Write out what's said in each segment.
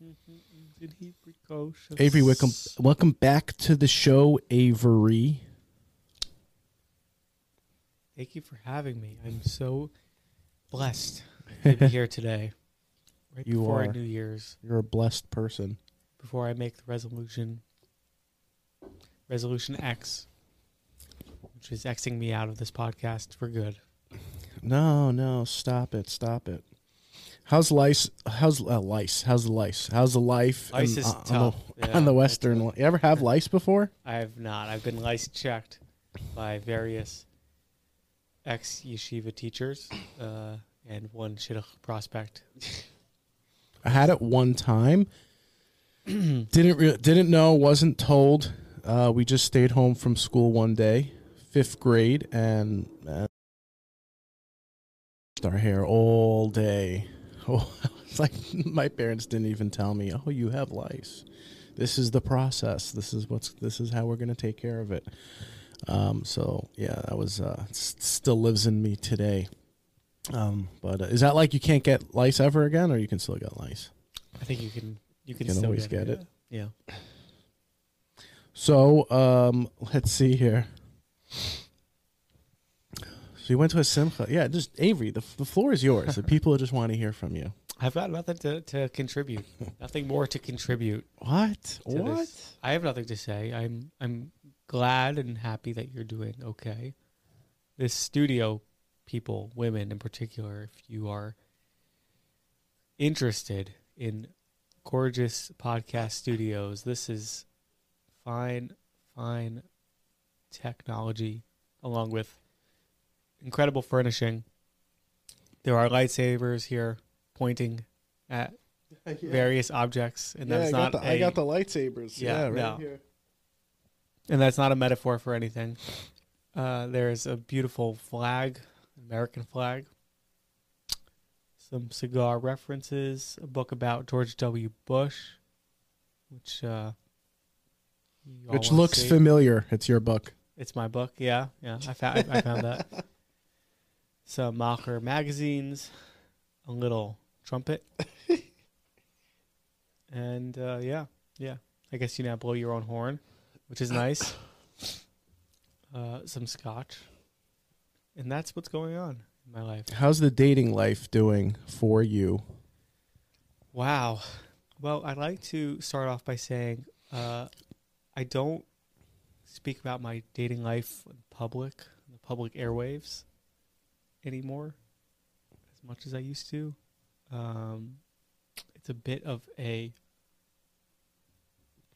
Isn't he precocious? Avery, welcome, welcome back to the show, Avery. Thank you for having me. I'm so blessed to be here today. Right You before are. New Year's, You're a blessed person. before I make the resolution, resolution X, which is Xing me out of this podcast for good. No, no, stop it, stop it. How's lice? How's uh, lice? How's the lice? How's the life? Lice in- is on the- tough. on the western. You ever have lice before? I have not. I've been lice checked by various ex yeshiva teachers uh, and one shidduch prospect. I had it one time. didn't re- didn't know. Wasn't told. Uh, we just stayed home from school one day, fifth grade, and uh, our hair all day. Oh, it's like my parents didn't even tell me. Oh, you have lice. This is the process. This is what's. This is how we're gonna take care of it. Um, so yeah, that was uh, still lives in me today. Um, but uh, is that like you can't get lice ever again, or you can still get lice? I think you can you can, Can still always get, get it. Yeah. So, um, let's see here. So you went to a simcha. Yeah, just Avery, the, the floor is yours. the people just want to hear from you. I've got nothing to, to contribute. nothing more to contribute. What? to What? this. I have nothing to say. I'm I'm glad and happy that you're doing okay. This studio people, women in particular, if you are interested in gorgeous podcast studios, this is fine, fine technology along with incredible furnishing. There are lightsabers here pointing at various objects, and yeah, that's I not got, the, a, I got the lightsabers. Yeah, Yeah, right no. here. and that's not a metaphor for anything. Uh, there's a beautiful flag, American flag, some cigar references, a book about George W. Bush, which uh, Which looks see. familiar. It's your book. It's my book. Yeah, yeah. I found I, I found that. Some Macher magazines, a little trumpet, and uh, yeah, yeah. I guess you now blow your own horn, which is nice. Uh, some scotch, and that's what's going on in my life. How's the dating life doing for you? Wow. Well, I'd like to start off by saying uh, I don't speak about my dating life in public, in the public airwaves anymore as much as I used to. Um, it's a bit of a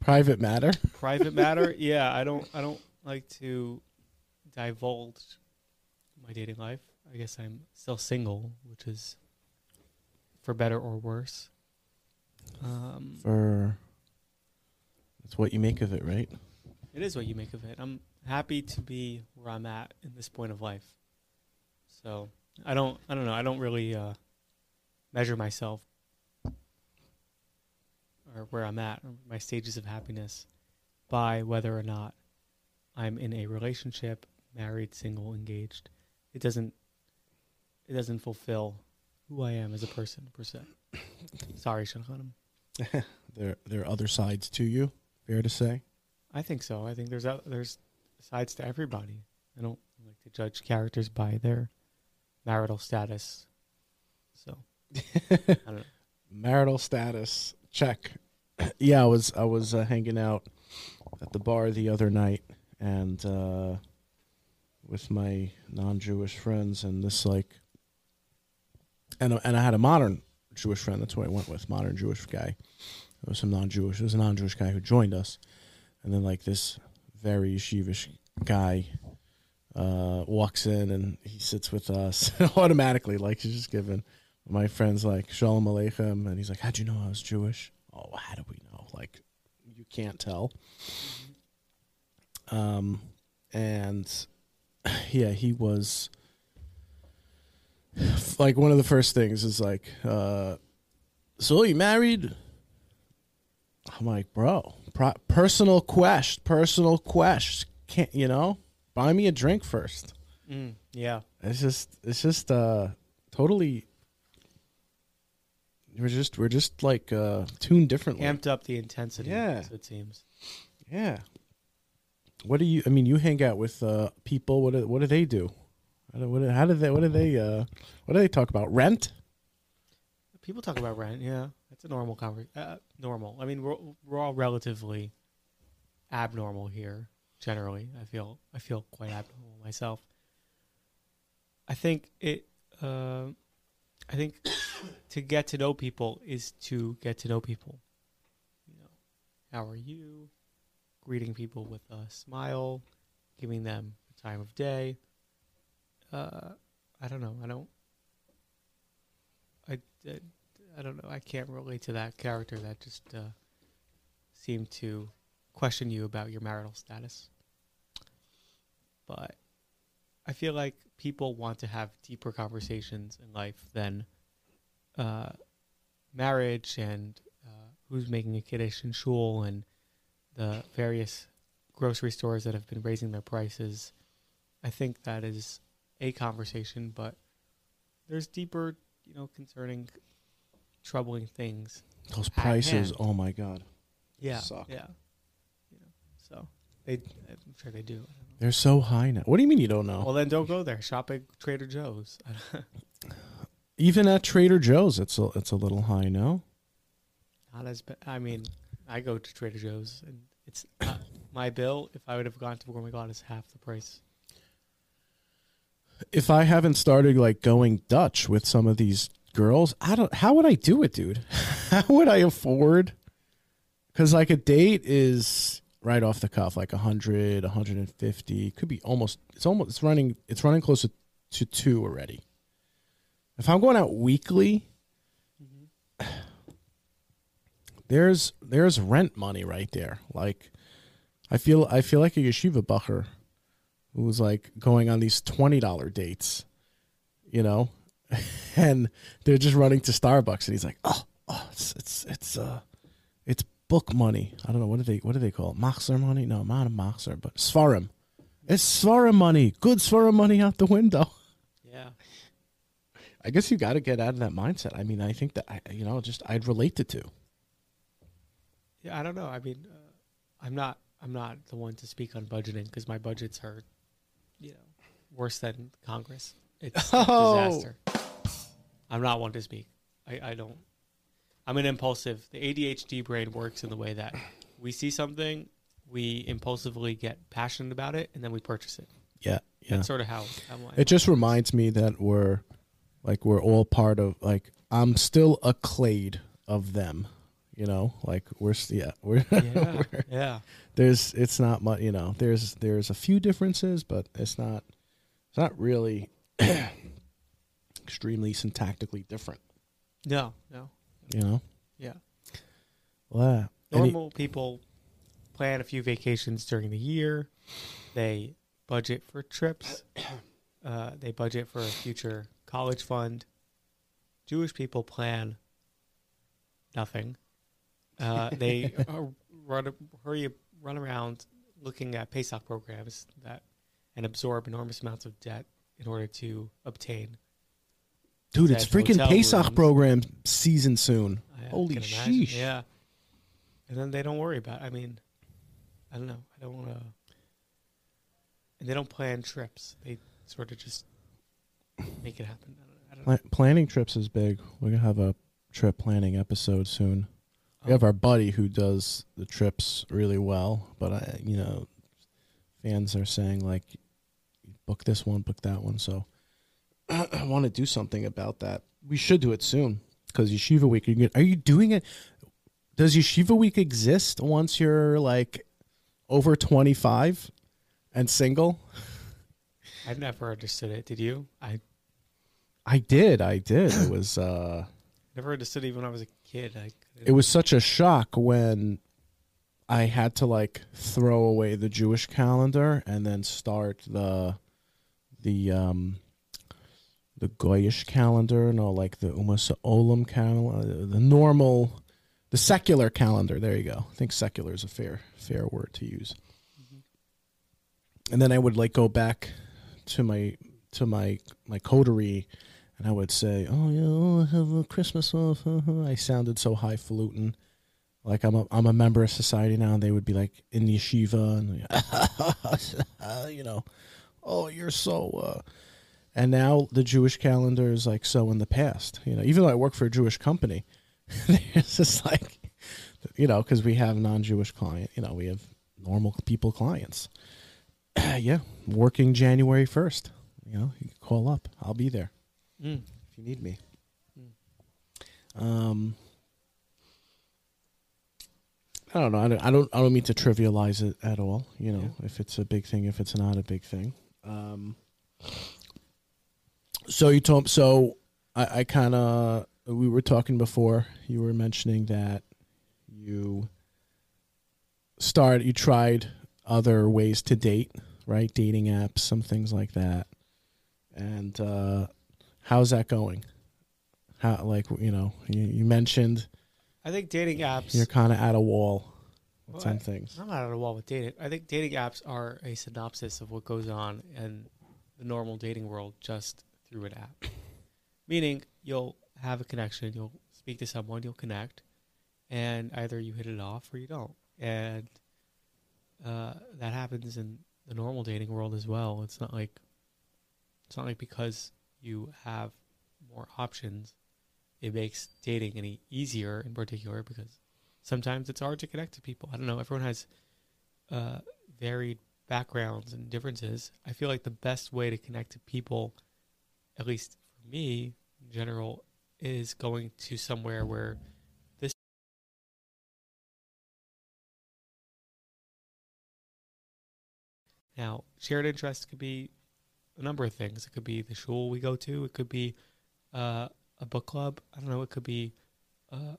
Private matter. private matter. Yeah, I don't I don't like to divulge my dating life. I guess I'm still single, which is for better or worse. Um, For that's what you make of it, right? It is what you make of it. I'm happy to be where I'm at in this point of life. So I don't I don't know, I don't really uh, measure myself or where I'm at, or my stages of happiness by whether or not I'm in a relationship, married, single, engaged. It doesn't it doesn't fulfill who I am as a person per se. Sorry, Shanahanam. There, there are other sides to you. Fair to say. I think so. I think there's a, there's sides to everybody. I don't like to judge characters by their marital status. So I don't know. marital status check yeah i was i was uh, hanging out at the bar the other night and uh with my non-jewish friends and this like and and i had a modern jewish friend that's what i went with modern jewish guy it was some non-jewish it was a non-jewish guy who joined us and then like this very yeshivish guy uh walks in and he sits with us automatically. Like he's just given my friend's like shalom aleichem. And he's like how'd you know i was jewish? Oh how do we know? Like you can't tell. Um and yeah he was like one of the first things is like uh so you married? I'm like bro pro- personal quest personal quest. Can't you know buy me a drink first Mm, yeah. it's just it's just uh totally we're just we're just like uh tuned differently. Amped up the intensity. Yeah. It seems. Yeah. What do you? I mean, you hang out with uh, people. What do, what do they do? How do, what, do- how do they? What do they? Uh, what do they talk about? Rent? People talk about rent. Yeah, it's a normal conversation. Uh, normal. I mean, we're we're all relatively abnormal here. Generally, I feel I feel quite abnormal myself. I think it. Uh, I think to get to know people is to get to know people. You know, how are you? Greeting people with a smile, giving them the time of day. Uh, I don't know. I don't. I, I I don't know. I can't relate to that character that just uh, seemed to question you about your marital status. But I feel like people want to have deeper conversations in life than uh, marriage and uh, who's making a kiddush in shul and the various grocery stores that have been raising their prices. I think that is a conversation, but there's deeper, you know, concerning troubling things. Those prices. hand. Oh my god, Yeah, Suck. yeah. You know, so they, I'm sure they do. I don't know. they're so high now. What do you mean you don't know? Well, then don't go there. Shop at Trader Joe's. Even at Trader Joe's, it's a it's a little high. now. Not as bad. I mean, I go to Trader Joe's, and it's not my bill. If I would have gone to Gourmet Glatt, is half the price. If I haven't started like going Dutch with some of these girls, I don't. How would I do it, dude? How would I afford? Because like a date is right off the cuff, like 100, 150. Could be almost. It's almost. It's running. It's running close to, to two already. If I'm going out weekly, there's there's rent money right there. Like, I feel I feel like a yeshiva bacher who was like going on these twenty dollar dates, you know, and they're just running to Starbucks, and he's like, oh, oh, it's it's it's uh, book money. I don't know what do they what do they call it? Machzer money? No, not a machzer, but svarim. It's svarim money. Good svarim money out the window. Yeah. I guess you got to get out of that mindset. I mean, I think that I, you know, just I'd relate the two. Yeah, I don't know. I mean, uh, I'm not. I'm not the one to speak on budgeting because my budgets are, you know, worse than Congress. It's a Oh. disaster. I'm not one to speak. I, I don't. I'm an impulsive. The ADHD brain works in the way that we see something, we impulsively get passionate about it, and then we purchase it. Yeah, yeah. That's sort of how. how It just reminds me that we're like we're all part of like I'm still a clade of them. You know, like we're yeah we're, yeah, we're- yeah. there's it's not much you know there's there's a few differences but it's not it's not really extremely syntactically different. No, no. You know, Yeah. well, any- Normal people plan a few vacations during the year. They budget for trips. Uh, they budget for a future college fund. Jewish people plan nothing. Uh, they uh, run hurry run around looking at Pesach programs that and absorb enormous amounts of debt in order to obtain. Dude, it's freaking Pesach rooms. program season soon. I Holy sheesh! Yeah. And then they don't worry about. I mean, I don't know. I don't want to. And they don't plan trips. They sort of just make it happen. I don't, I don't Pla- planning trips is big. We're gonna have a trip planning episode soon. We Oh. have our buddy who does the trips really well, but I, you know, fans are saying like, book this one, book that one. So I want to do something about that. We should do it soon because Yeshiva Week. Are you doing it? Does Yeshiva Week exist once you're like over twenty five and single? I've never understood it. Did you? I I did. I did. It was. uh never understood it even when I was a kid. I it was such a shock when I had to like throw away the Jewish calendar and then start the the um the Goyish calendar, no, like the Umas Olam calendar, the normal, the secular calendar. There you go. I think secular is a fair fair word to use. And then I would like go back to my to my my coterie and I would say, "Oh yeah, oh, have a Christmas off." I sounded so highfalutin, like I'm a I'm a member of society now. And they would be like in the yeshiva, and you know, oh, you're so. Uh, and now the Jewish calendar is like so in the past. You know, even though I work for a Jewish company, it's just like, you know, because we have non-Jewish client. You know, we have normal people clients. yeah, working January first. You know, you can call up. I'll be there Mm. if you need me. Um, I don't know. I don't, I don't. I don't mean to trivialize it at all. You know, if it's a big thing, if it's not a big thing. Um, so you told. So I, I kind of. We were talking before. You were mentioning that you started. You tried other ways to date, right? Dating apps, some things like that. And uh, how's that going? How like you know you, you mentioned I think dating apps. you're kind of at a wall with Well, some I- things. I'm not at a wall with dating. I think dating apps are a synopsis of what goes on in the normal dating world just through an app. Meaning, you'll have a connection, you'll speak to someone, you'll connect, and either you hit it off or you don't. And uh, that happens in the normal dating world as well. It's not like it's not like because you have more options, it makes dating any easier in particular because sometimes it's hard to connect to people. I don't know. Everyone has uh, varied backgrounds and differences. I feel like the best way to connect to people, at least for me in general, is going to somewhere where this. Now, shared interest could be a number of things. It could be the shul we go to. It could be uh, a book club. I don't know. It could be uh,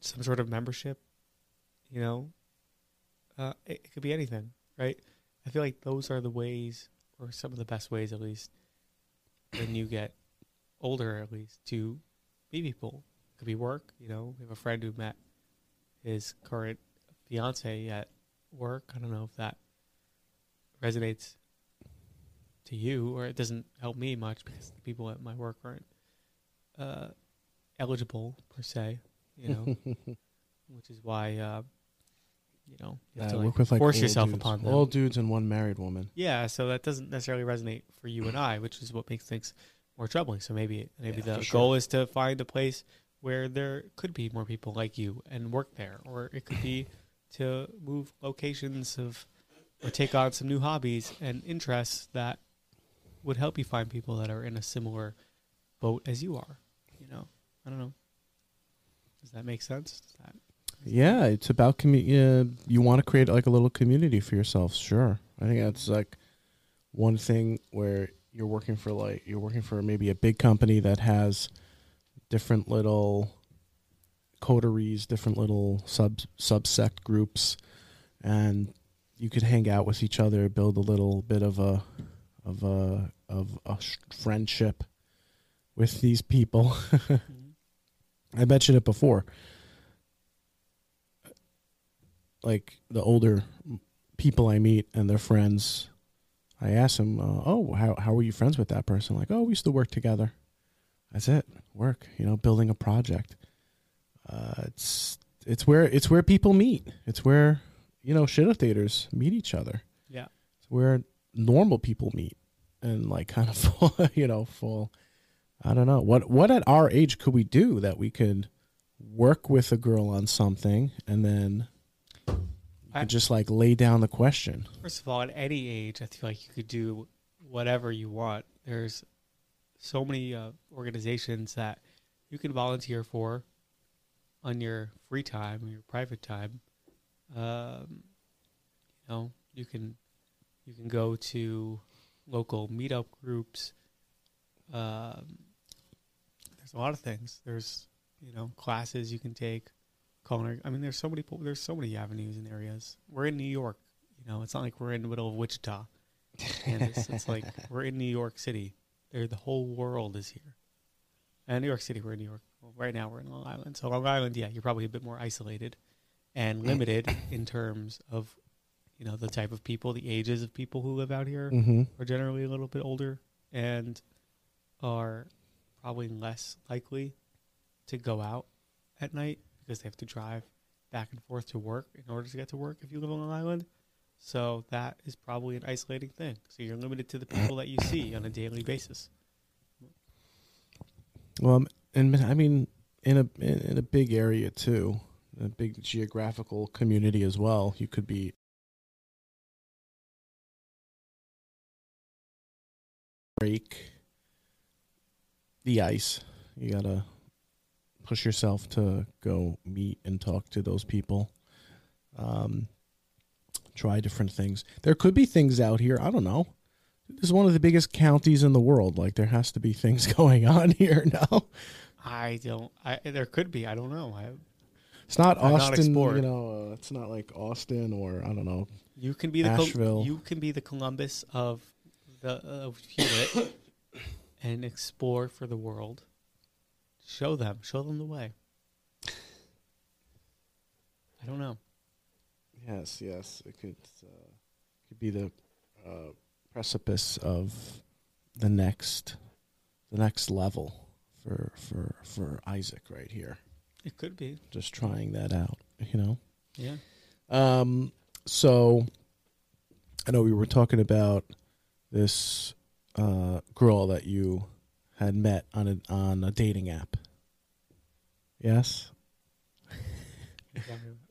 some sort of membership. You know, uh, it, it could be anything, right? I feel like those are the ways, or some of the best ways, at least, when you get older, at least, to meet people. It could be work. You know, we have a friend who met his current fiance at work. I don't know if that resonates to you, or it doesn't help me much because the people at my work aren't uh, eligible per se. You know, which is why uh, you know you have Uh, to work like, with like force yourself dudes. upon them. Old dudes and one married woman. Yeah, so that doesn't necessarily resonate for you and I, which is what makes things more troubling. So maybe maybe Yeah, the sure. goal is to find a place where there could be more people like you and work there, or it could be to move locations of or take on some new hobbies and interests that would help you find people that are in a similar boat as you are. You know, I don't know. Does that make sense? Does that Yeah, it's about commu- uh, You want to create like a little community for yourself. Sure, I think that's like one thing where you're working for like you're working for maybe a big company that has different little coteries, different little sub subsect groups, and you could hang out with each other, build a little bit of a of a of a sh- friendship with these people. I mentioned it before. Like the older people I meet and their friends, I ask them, uh, "Oh, how how were you friends with that person?" Like, "Oh, we used to work together." That's it. Work, you know, building a project. Uh, it's it's where it's where people meet. It's where you know shit meet each other. Yeah. It's where normal people meet and like kind of fall, you know fall. I don't know what what at our age could we do that we could work with a girl on something and then I- just like lay down the question. First of all, at any age, I feel like you could do whatever you want. There's so many uh, organizations that you can volunteer for on your free time or your private time. Um, you know, you can you can go to local meetup groups. Um, there's a lot of things. There's you know classes you can take. Culinary. I mean, there's so many. There's so many avenues and areas. We're in New York. You know, it's not like we're in the middle of Wichita, Kansas. it's like we're in New York City. There, the whole world is here. And New York City, we're in New York. Well, right now, we're in Long Island. So Long Island, yeah, you're probably a bit more isolated and limited in terms of, you know, the type of people, the ages of people who live out here Mm-hmm. are generally a little bit older, and are probably less likely to go out at night because they have to drive back and forth to work in order to get to work if you live on an island. So that is probably an isolating thing. So you're limited to the people that you see on a daily basis. Well, and I mean, in a in a big area too, a big geographical community as well. You could be break the ice. You gotta push yourself to go meet and talk to those people. Um, try different things. There could be things out here. I don't know. This is one of the biggest counties in the world. Like there has to be things going on here now. I don't. I there could be. I don't know. I, It's not not Austin, explored. you know. Uh, it's not like Austin or I don't know. you can be the Col- you can be the Columbus of the of Hewlett and explore for the world. Show them. Show them the way. I don't know. Yes, yes, it could uh, could be the uh, precipice of the next the next level for for for Isaac right here. It could be. Just trying that out, you know. Yeah. Um, so I know we were talking about this uh, girl that you had met on a on a dating app. Yes.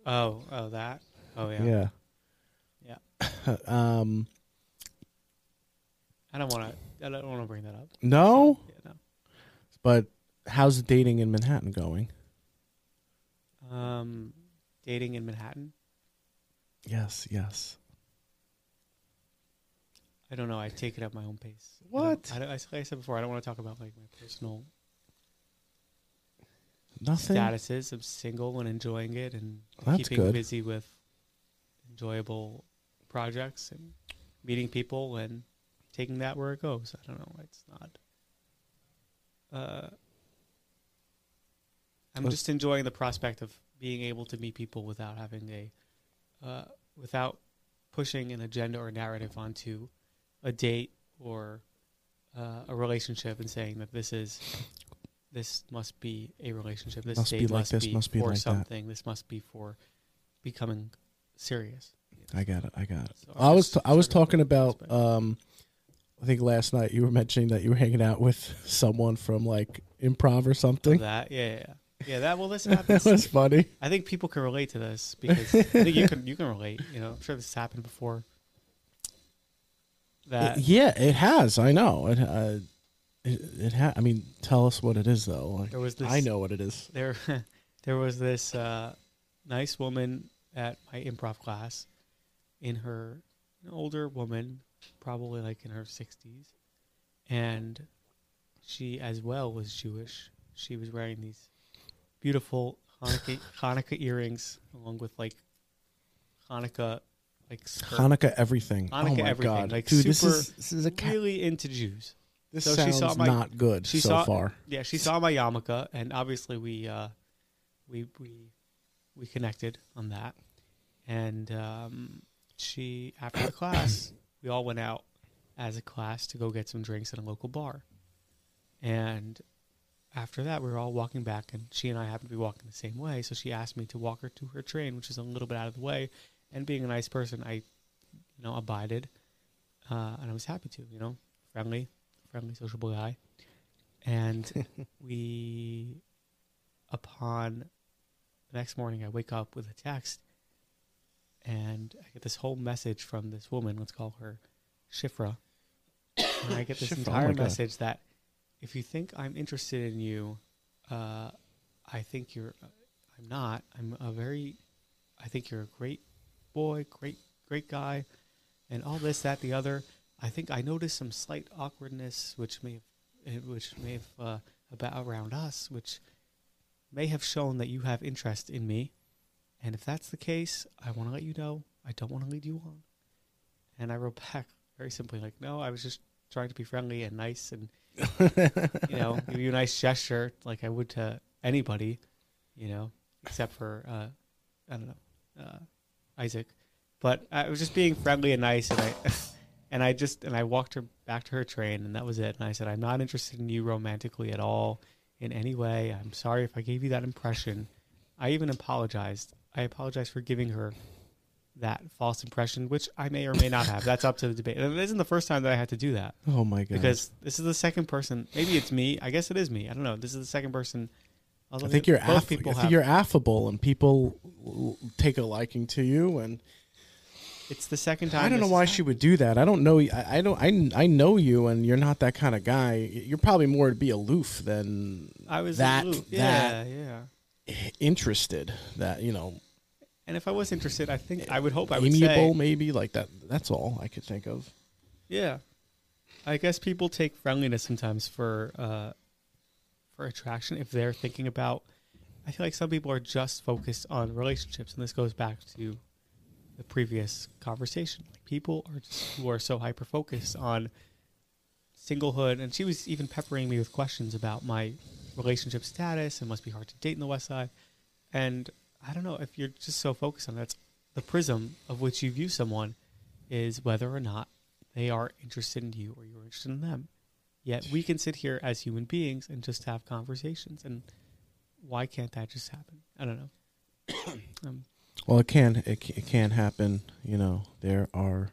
Oh, oh, that. Oh, yeah. Yeah. Yeah. um. I don't want to. I don't want to bring that up. No, Yeah, but how's dating in Manhattan going? Um, dating in Manhattan. Yes. Yes. I don't know. I take it at my own pace. I What? don't- I, don't- I, like I said before, I don't want to talk about like my personal Nothing. statuses. I'm single and enjoying it, and That's keeping good. busy with enjoyable projects and meeting people and taking that where it goes. I don't know. It's not. Uh, I'm just enjoying the prospect of being able to meet people without having a, uh, without pushing an agenda or narrative onto a date or uh, a relationship and saying that this is this must be a relationship. This Must be date like must this, be must be for like that. something. This must be for becoming serious. I got it. I got it. So I'm I was t- I was talking about um, I think last night you were mentioning that you were hanging out with someone from like improv or something. that. Yeah, yeah, yeah. Yeah, That well, this happens. that was funny. I think people can relate to this because I think you can you can relate. You know, I'm sure this has happened before. That yeah, it has. I know. It uh, it, it ha- I mean, tell us what it is though. Like, there was this. I know what it is. there there was this uh, nice woman at my improv class in her an older woman probably like in her 60s and she as well was jewish she was wearing these beautiful hanukkah, hanukkah earrings along with like hanukkah like skirt. Hanukkah everything. Hanukkah oh my everything, god, like dude, this super- is this is a ca- really into jews this so she sounds saw my- not good she so saw- far. yeah, she saw my yarmulke, and obviously we uh, we we we connected on that. And um, she, after the class, we all went out as a class to go get some drinks at a local bar. And after that, we were all walking back, and she and I happened to be walking the same way. So she asked me to walk her to her train, which is a little bit out of the way. And being a nice person, I, you know, abided, uh, and I was happy to. You know, friendly, friendly, sociable guy. And we, upon the next morning, I wake up with a text, and I get this whole message from this woman. Let's call her Shifra. And I get this Shifra, oh entire God. message that if you think I'm interested in you, uh, I think you're. I'm not. I'm a very. I think you're a great boy, great, great guy, and all this, that, the other. I think I noticed some slight awkwardness, which may have, eh, which may have uh, about around us, which may have shown that you have interest in me. And if that's the case, I want to let you know I don't want to lead you on. And I wrote back very simply, like, no, I was just trying to be friendly and nice and, you know, give you a nice gesture like I would to anybody, you know, except for, uh, I don't know, uh, Isaac. But I was just being friendly and nice. And I, And I just and I walked her back to her train, and that was it. And I said, "I'm not interested in you romantically at all, in any way. I'm sorry if I gave you that impression." I even apologized. I apologized for giving her that false impression, which I may or may not have. That's up to the debate. And it isn't the first time that I had to do that Oh my god! because this is the second person. Maybe it's me. I guess it is me. I don't know. This is the second person. I although think you're both aff- I people think have- you're affable, and people take a liking to you. And It's the second time. I don't know why she would do that. I don't know. I, I don't. I, I know you, and you're not that kind of guy. You're probably more to be aloof than. I was that- aloof. that- Yeah, yeah. interested. That you know, And if I was interested, I think I would hope I would amiable, say, maybe like that. That's all I could think of. yeah. I guess people take friendliness sometimes for uh, for attraction if they're thinking about. I feel like some people are just focused on relationships, and this goes back to the previous conversation. Like people are just who are so hyper focused on singlehood, and she was even peppering me with questions about my relationship status. It must be hard to date in the West Side, and I don't know if you're just so focused on that's the prism of which you view someone is whether or not they are interested in you or you're interested in them. Yet we can sit here as human beings and just have conversations, and why can't that just happen? I don't know. um, Well, it can. It, it can happen. You know, there are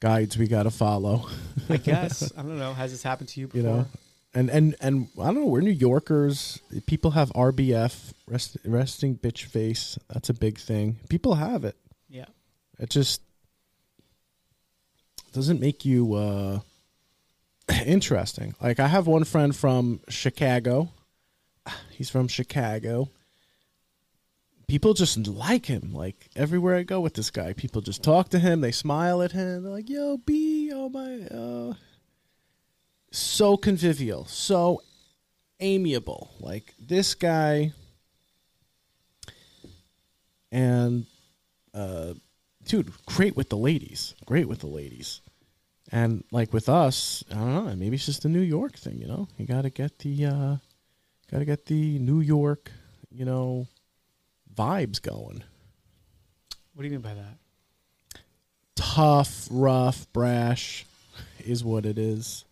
guides we got to follow. I guess I don't know. Has this happened to you before? You know, and and and I don't know. We're New Yorkers. People have RBF, rest, resting bitch face. That's a big thing. People have it. Yeah. It just doesn't make you uh, interesting. Like I have one friend from Chicago. He's from Chicago. People just like him. Like everywhere I go with this guy, people just talk to him. They smile at him. They're like, "Yo, B, oh my." Uh. So convivial, so amiable. Like this guy, and uh, dude, great with the ladies. Great with the ladies. And like with us, I don't know, maybe it's just the New York thing, you know? You gotta get the uh gotta get the New York, you know, vibes going. What do you mean by that? Tough, rough, brash is what it is.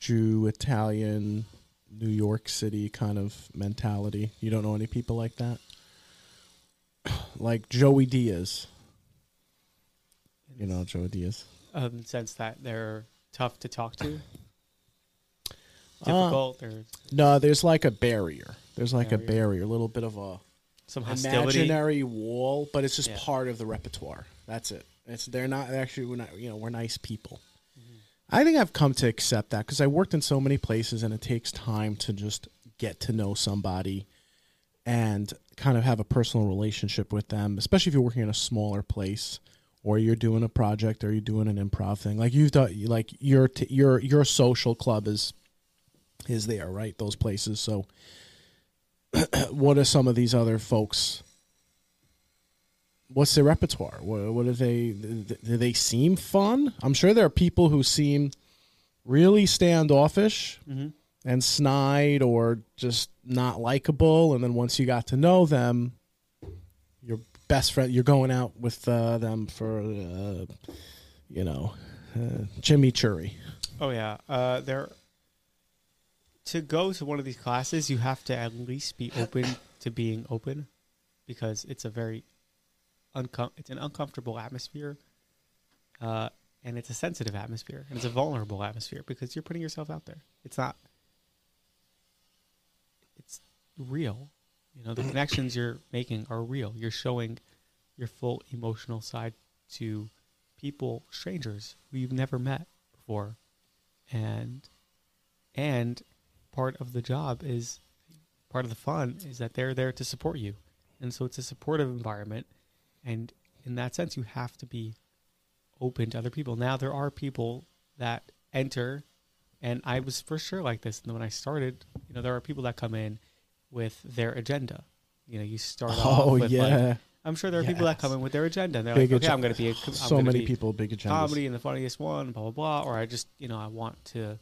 Jew, Italian, New York City kind of mentality. You don't know any people like that? Like Joey Diaz. You know Joey Diaz. Um, in the sense that they're tough to talk to, Uh, difficult. there's No, there's like a barrier. There's like a Barrier. barrier, a little bit of a some hostility. imaginary wall, but it's just Yeah. part of the repertoire. That's it. It's they're not actually we're not you know we're nice people. Mm-hmm. I think I've come to accept that because I worked in so many places and it takes time to just get to know somebody and kind of have a personal relationship with them, especially if you're working in a smaller place or you're doing a project or you're doing an improv thing. Like you've done, like your t- your your social club is is there, right? Those places. So, what are some of these other folks? What's their repertoire? What, what do they? Do they seem fun? I'm sure there are people who seem really standoffish hmm and snide or just not likable and then once you got to know them best friend you're going out with uh, them for uh, you know uh, chimichurri Oh yeah, uh, there. To go to one of these classes, you have to at least be open to being open, because it's a very, uncom- it's an uncomfortable atmosphere, uh, and it's a sensitive atmosphere, and it's a vulnerable atmosphere because you're putting yourself out there. It's not. It's real, you know. The connections you're making are real. You're showing your full emotional side to people, strangers who you've never met before and and part of the job is part of the fun is that they're there to support you and so it's a supportive environment and in that sense you have to be open to other people now there are people that enter and i was for sure like this when i started you know there are people that come in with their agenda you know you start oh, off oh with like yeah i'm sure there are people that come in with their agenda and they're Big like okay agen- i'm going to be a com- so many people big agendas comedy and the funniest one, blah blah blah. Or I just you know I want to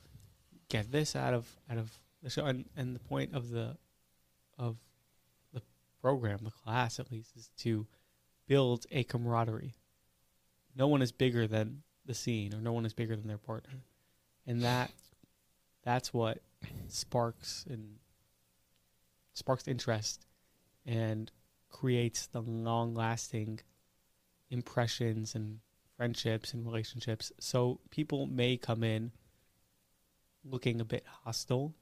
get this out of out of the show, and and the point of the of the program, the class at least, is to build a camaraderie. No one is bigger than the scene or no one is bigger than their partner. And that that's what sparks and sparks interest and creates the long lasting impressions and friendships and relationships. So people may come in looking a bit hostile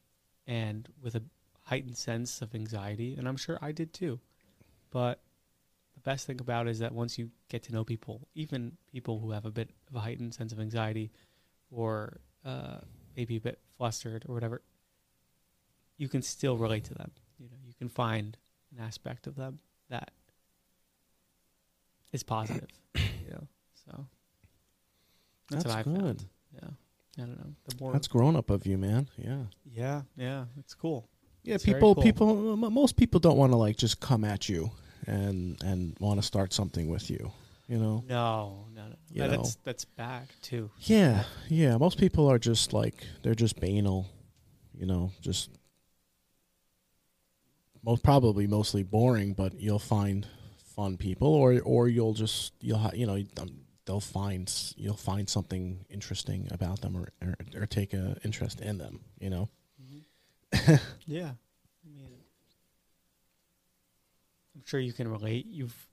and with a heightened sense of anxiety, and I'm sure I did too. But the best thing about it is that once you get to know people, even people who have a bit of a heightened sense of anxiety or uh, maybe a bit flustered or whatever, you can still relate to them. You can find an aspect of them that is positive. you know, so that's, That's good. found. Yeah, I don't know. The more, That's grown up of you, man. Yeah. yeah, yeah, it's cool. Yeah, It's people, cool. people, most people don't want to like just come at you and and want to start something with you. You know. No, no, no. Know. that's that's bad too. Yeah, yeah. Most people are just like they're just banal, you know, just most probably mostly boring. But you'll find fun people, or or you'll just you'll ha- you know um, they'll find you'll find something interesting about them, or or, or take a interest in them. You know. Yeah, I mean, I'm sure you can relate. You've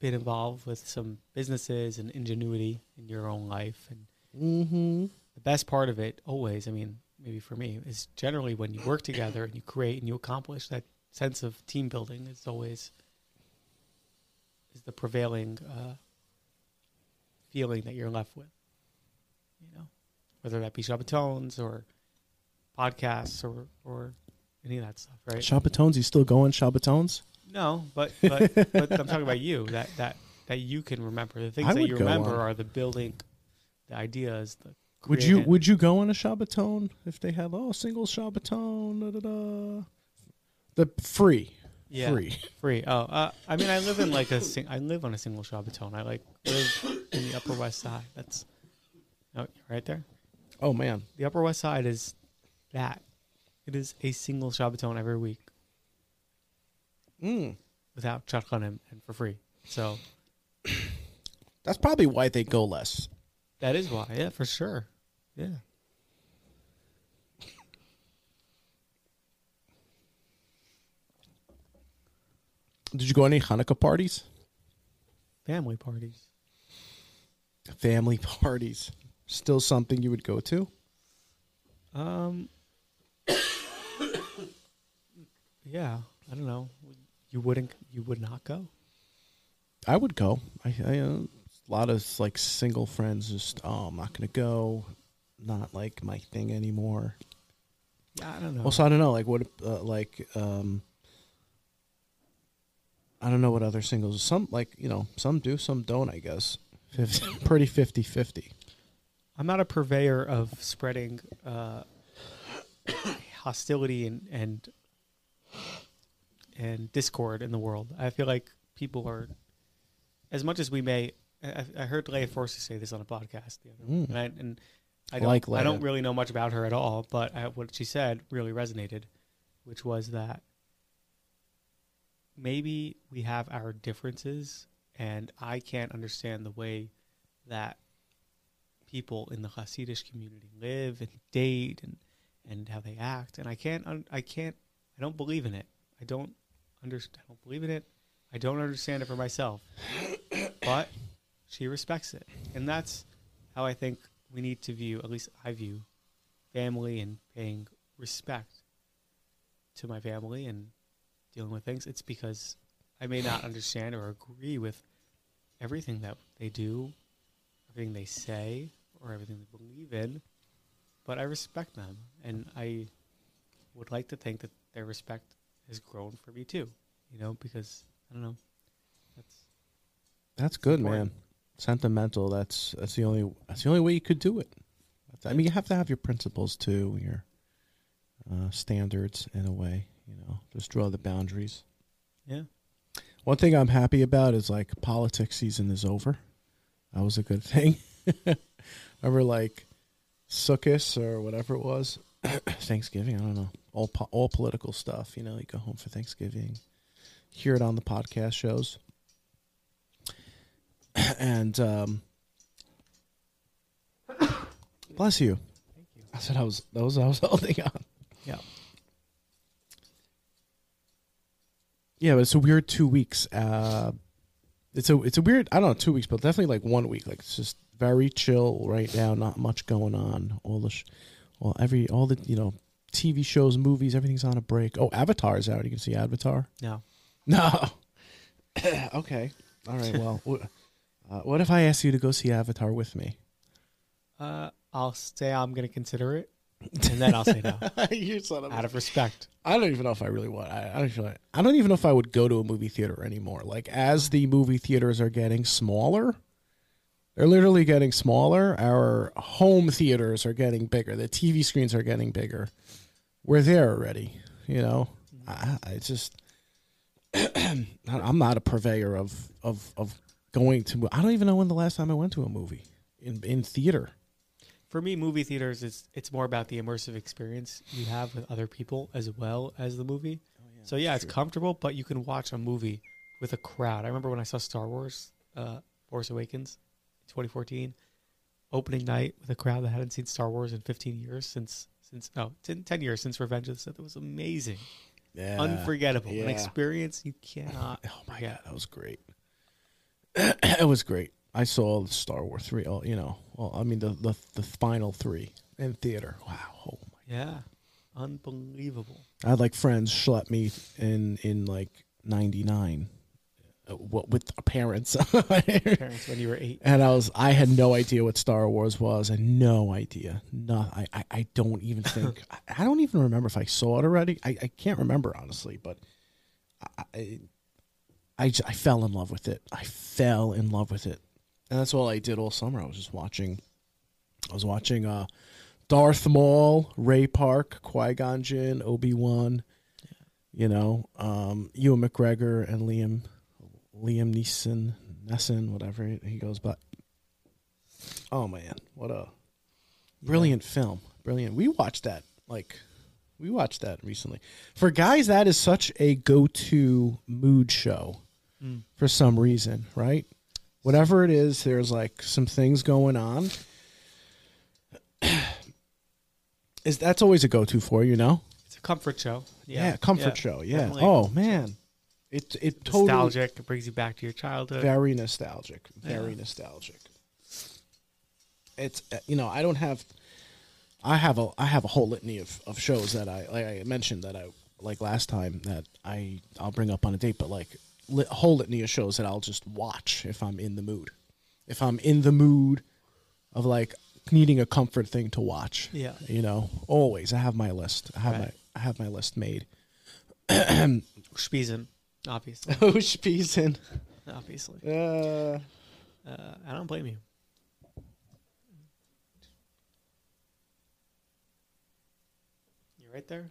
been involved with some businesses and ingenuity in your own life, and Mm-hmm. the best part of it always, I mean, maybe for me, is generally when you work together and you create and you accomplish that sense of team building is always is the prevailing uh, feeling that you're left with. You know, whether that be Shabatones or podcasts or or any of that stuff, right? Shabatones, you still going Shabatones? No, but but but I'm talking about you. That that that you can remember. The things I that you remember on. are the building, the ideas. The Would you would you go on a Shabbatone if they have oh single Shabbatone da, da, da. The free yeah free free? Oh, uh, I mean, I live in like a sing- I live on a single Shabbaton. I like live in the Upper West Side. That's oh, right there. oh man The Upper West Side is that. It is a single Shabbaton every week mm. without shotgun and, and for free. So that's probably why they go less that is why. Yeah, for sure. Yeah. Did you go any Hanukkah parties Family parties. family parties still something you would go to Um. yeah, I don't know. You wouldn't. You would not go. I would go I, I uh, a lot of like single friends just oh I'm not gonna go not like my thing anymore Yeah, I don't know. Also, I don't know, like what, uh, like, um, I don't know what other singles. Some like you know, some do, some don't. I guess 50, pretty 50-50. I'm not a purveyor of spreading uh, hostility and and and discord in the world. I feel like people are, as much as we may. I, I heard Leah Forster say this on a podcast the other Mm. and I, and I don't, Like I don't really know much about her at all, but I, what she said really resonated, which was that maybe we have our differences, and I can't understand the way that people in the Hasidic community live and date and and how they act, and I can't un- I can't I don't believe in it. I don't understand. I don't believe in it. I don't understand it for myself, but she respects it, and that's how I think we need to view. At least I view family and paying respect to my family and dealing with things. It's because I may not understand or agree with everything that they do, everything they say, or everything they believe in, but I respect them, and I would like to think that their respect has grown for me too. You know, because I don't know. That's That's good, important. man. Sentimental. That's that's the only that's the only way you could do it. That's- I mean, you have to have your principles too, your uh, standards in a way. You know, just draw the boundaries. yeah. One thing I'm happy about is like politics season is over. That was a good thing. Remember, like Sukkot or whatever it was, Thanksgiving. I don't know. All po- all political stuff. You know, you go home for Thanksgiving, hear it on the podcast shows, and um, Bless you. Thank you. I said I was that was I was holding on. Yeah. Yeah, but it's a weird two weeks. Uh, it's a it's a weird I don't know two weeks, but definitely like one week. Like it's just very chill right now. Not much going on. All the, sh- well every all the you know TV shows, movies, everything's on a break. Oh, Avatar's out. You can see Avatar. No. No. okay. All right. Well, uh, what if I ask you to go see Avatar with me? Uh, I'll say I'm going to consider it, and then I'll say no you son of out of respect. I don't even know if I really want. I, I don't feel like, I don't even know if I would go to a movie theater anymore. Like as the movie theaters are getting smaller, they're literally getting smaller. Our home theaters are getting bigger. The TV screens are getting bigger. We're there already. You know, I, I just I'm not a purveyor of of of going to. I don't even know when the last time I went to a movie in in theater. For me, movie theaters is it's more about the immersive experience you have with other people as well as the movie. so yeah, it's comfortable, but you can watch a movie with a crowd. I remember when I saw Star Wars, uh, Force Awakens, 2014, opening night with a crowd that hadn't seen Star Wars in 15 years since since no 10, 10 years since Revenge of the Sith. It was amazing, Yeah. unforgettable, yeah. an experience you cannot. Oh my god, that was great. it was great. I saw Star Wars three. Oh, you know, well, I mean the the the final three in theater. Wow. Oh my. Yeah, unbelievable. I had like friends schlep me in in like '99, uh, what with parents, Parents when you were eight. and I was I had no idea what Star Wars was. I no idea. No, I I, I don't even think I, I don't even remember if I saw it already. I, I can't remember honestly, but I, I, I fell in love with it. I fell in love with it, and that's all I did all summer. I was just watching. I was watching uh, Darth Maul, Ray Park, Qui Gon Jinn, Obi Wan. You know, um, Ewan McGregor and Liam Liam Neeson, Nesson, whatever he goes by. Oh man, what a brilliant film! Brilliant. We watched that like we watched that recently. For guys, that is such a go-to mood show Mm. for some reason, right? Whatever it is, there's like some things going on. Is that's always a go-to for you know? It's a comfort show. Yeah, comfort show. Yeah. definitely. Oh man, it it totally nostalgic. It brings you back to your childhood. very nostalgic. Very Yeah. nostalgic. It's uh, you know I don't have, I have a I have a whole litany of, of shows that I like I mentioned that I like last time that I I'll bring up on a date, but like whole litany of shows that I'll just watch if I'm in the mood, if I'm in the mood of like needing a comfort thing to watch. Yeah. you know, always I have my list. I have Right. my I have my list made. Spiesen, obviously, Oh, Spiesen. obviously. Uh, Uh, I don't blame you. You're right there?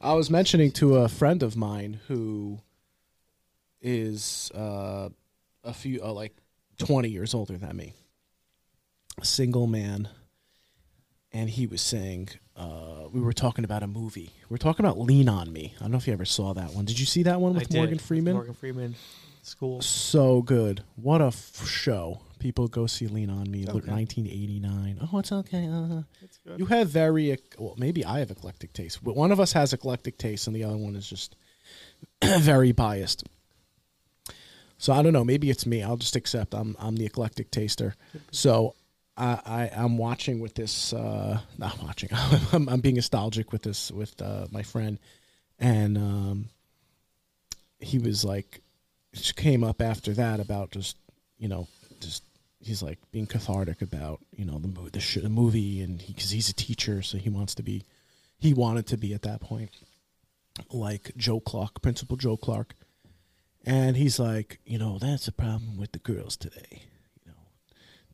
I was mentioning to a friend of mine who is uh, a few, uh, like 20 years older than me, a single man. And he was saying, uh, we were talking about a movie. We are talking about Lean on Me. I don't know if you ever saw that one. Did you see that one I with did, Morgan with Freeman? Morgan Freeman, school. So good. What a f- show. People go see Lean on Me, okay. 1989. Oh, it's okay. Uh, It's good. you have very well, maybe I have eclectic taste, but one of us has eclectic taste, and the other one is just very biased. So I don't know. Maybe it's me. I'll just accept I'm I'm the eclectic taster. So I, I I'm watching with this. Uh, not watching. I'm, I'm being nostalgic with this with uh, my friend, and um, he was like, just came up after that about just you know just he's like being cathartic about you know the mo- the, sh- the movie and because he's a teacher so he wants to be he wanted to be at that point like Joe Clark Principal Joe Clark and he's like you know that's the problem with the girls today you know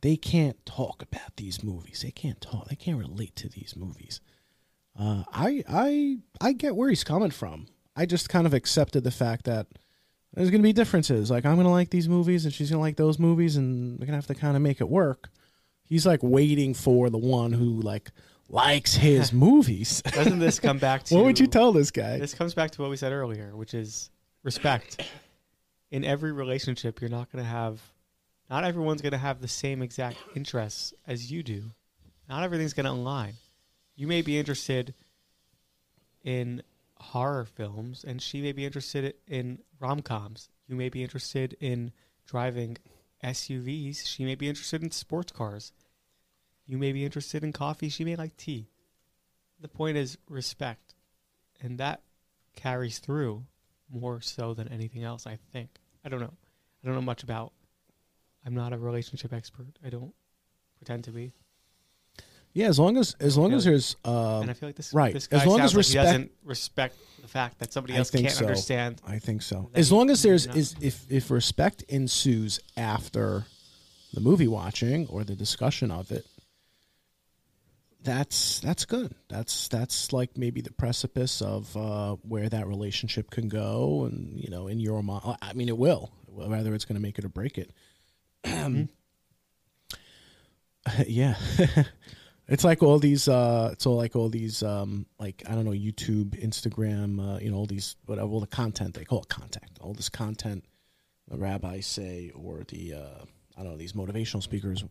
they can't talk about these movies they can't talk they can't relate to these movies uh, I I I get where he's coming from I just kind of accepted the fact that there's going to be differences. Like I'm going to like these movies and she's going to like those movies and we're going to have to kind of make it work. He's like waiting for the one who like likes his movies. Doesn't this come back to what would you tell this guy? This comes back to what we said earlier, which is respect. In every relationship, you're not going to have, not everyone's going to have the same exact interests as you do. Not everything's going to align. You may be interested in horror films, and she may be interested in rom coms. You may be interested in driving SUVs. She may be interested in sports cars. You may be interested in coffee. She may like tea. The point is respect. And that carries through more so than anything else, I think. I don't know. I don't know much about. I'm not a relationship expert. I don't pretend to be. Yeah, as long as as long as like- there's uh, and I feel like this right. this As guy long as like he respect- doesn't respect the fact that somebody else can't so. understand. I think so. As long as there's is if if respect ensues after the movie watching or the discussion of it, that's that's good. That's that's like maybe the precipice of uh, where that relationship can go, and you know, in your mind, I mean, it will. Whether it's going to make it or break it. yeah. It's like all these, uh, it's all like all these, um, like I don't know, YouTube, Instagram, uh, you know, all these, whatever, all the content they call it content, all this content the rabbis say, or the, uh, I don't know, these motivational speakers,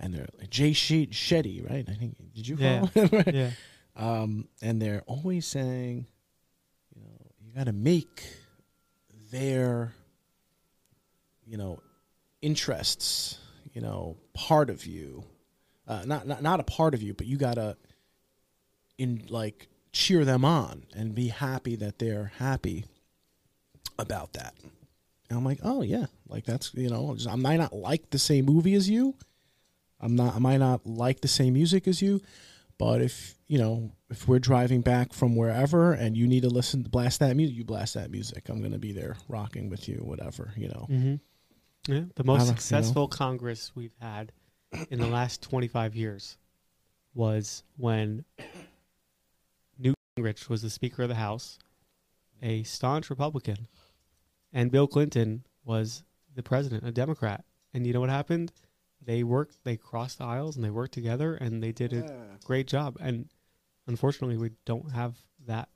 and they're like Jay She- Shetty, right? I think did you Yeah. follow him? Yeah. um, and they're always saying, you know, you got to make their, you know, interests, you know, part of you. Uh, not, not not a part of you, but you gotta in like cheer them on and be happy that they're happy about that. And I'm like, oh yeah, like that's you know, I might not like the same movie as you. I'm not. I might not like the same music as you, but if you know, if we're driving back from wherever and you need to listen, to blast that music, you blast that music. I'm gonna be there rocking with you, whatever you know. Mm-hmm. Yeah. The most you know. successful Congress we've had in the last 25 years was when Newt Gingrich was the Speaker of the House, a staunch Republican, and Bill Clinton was the president, a Democrat. And you know what happened? They worked, they crossed the aisles and they worked together and they did a great job. And unfortunately, we don't have that.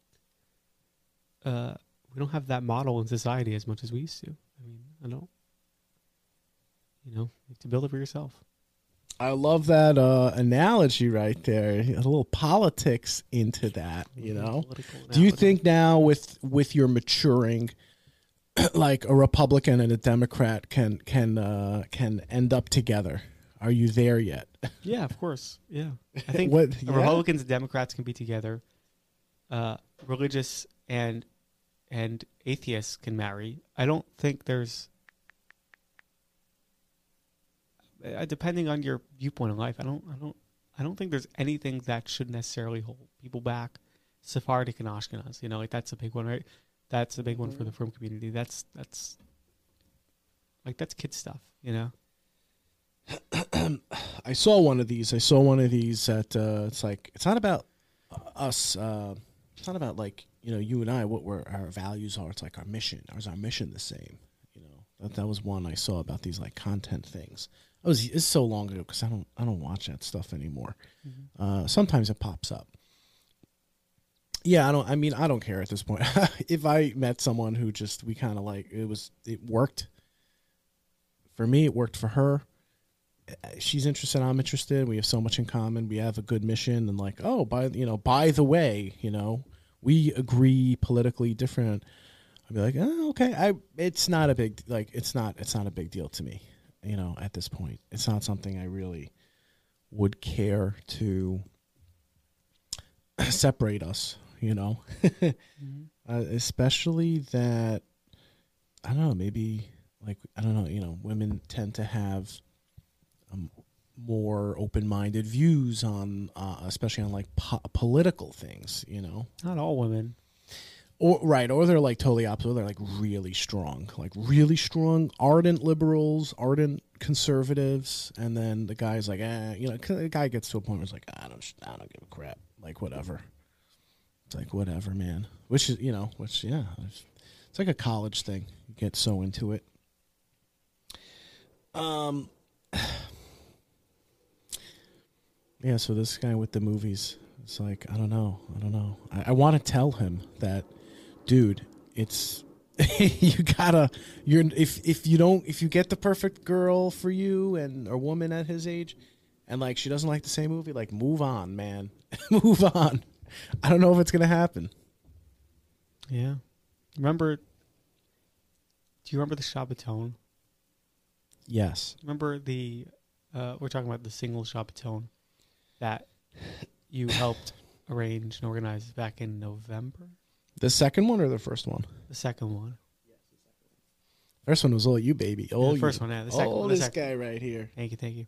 Uh, we don't have that model in society as much as we used to. I mean, I don't. You know, you to build it for yourself. I love that uh, analogy right there. A little politics into that, you know. Do you think now with with your maturing, like a Republican and a Democrat can can uh, can end up together? Are you there yet? Yeah, of course. Yeah, I think What- yeah? Republicans and Democrats can be together. Uh, religious and and atheists can marry. I don't think there's. Uh, depending on your viewpoint in life, I don't, I don't, I don't think there's anything that should necessarily hold people back. Sephardic and Ashkenaz, you know, like that's a big one, right? That's a big one for the frum community. That's that's like that's kid stuff, you know. I saw one of these. I saw one of these at. Uh, it's like it's not about us. Uh, it's not about like you know you and I. What we're, our values are. It's like our mission. Is our mission the same? You know that that was one I saw about these like content things. It was it's so long ago because I don't I don't watch that stuff anymore. Uh, sometimes it pops up. Yeah, I don't. I mean, I don't care at this point. if I met someone who just we kind of like it was it worked. For me, it worked for her eh, she's interested i'm interested we have so much in common we have a good mission and like oh by you know by the way you know we agree politically different i'd be like oh, okay i it's not a big like it's not it's not a big deal to me you know at this point it's not something i really would care to separate us you know? Uh, especially that i don't know maybe like i don't know you know women tend to have um, more open-minded views on uh, especially on like po- political things you know? Not all women. or right or they're like totally opposite they're like really strong like really strong ardent liberals ardent conservatives and then the guy's like eh, you know the guy gets to a point where it's like i don't i don't give a crap like whatever it's like whatever man. Which is you know which yeah it's, like a college thing. You get so into it. Um yeah so this guy with the movies it's like i don't know i don't know. I, I want to tell him that dude it's you gotta you're if if you don't if you get the perfect girl for you and a woman at his age and like she doesn't like the same movie, like move on, man, move on. I don't know if it's gonna happen. Yeah. Remember? Do you remember the Shabbaton? Yes, Remember the? Uh, we're talking about the single Shabbaton that you helped arrange and organize back in November. the second one or the first one. The second one. First one was all you, baby. Yeah, All the first you. one. Yeah, the second oh, one. The this second. guy right here. Thank you, thank you.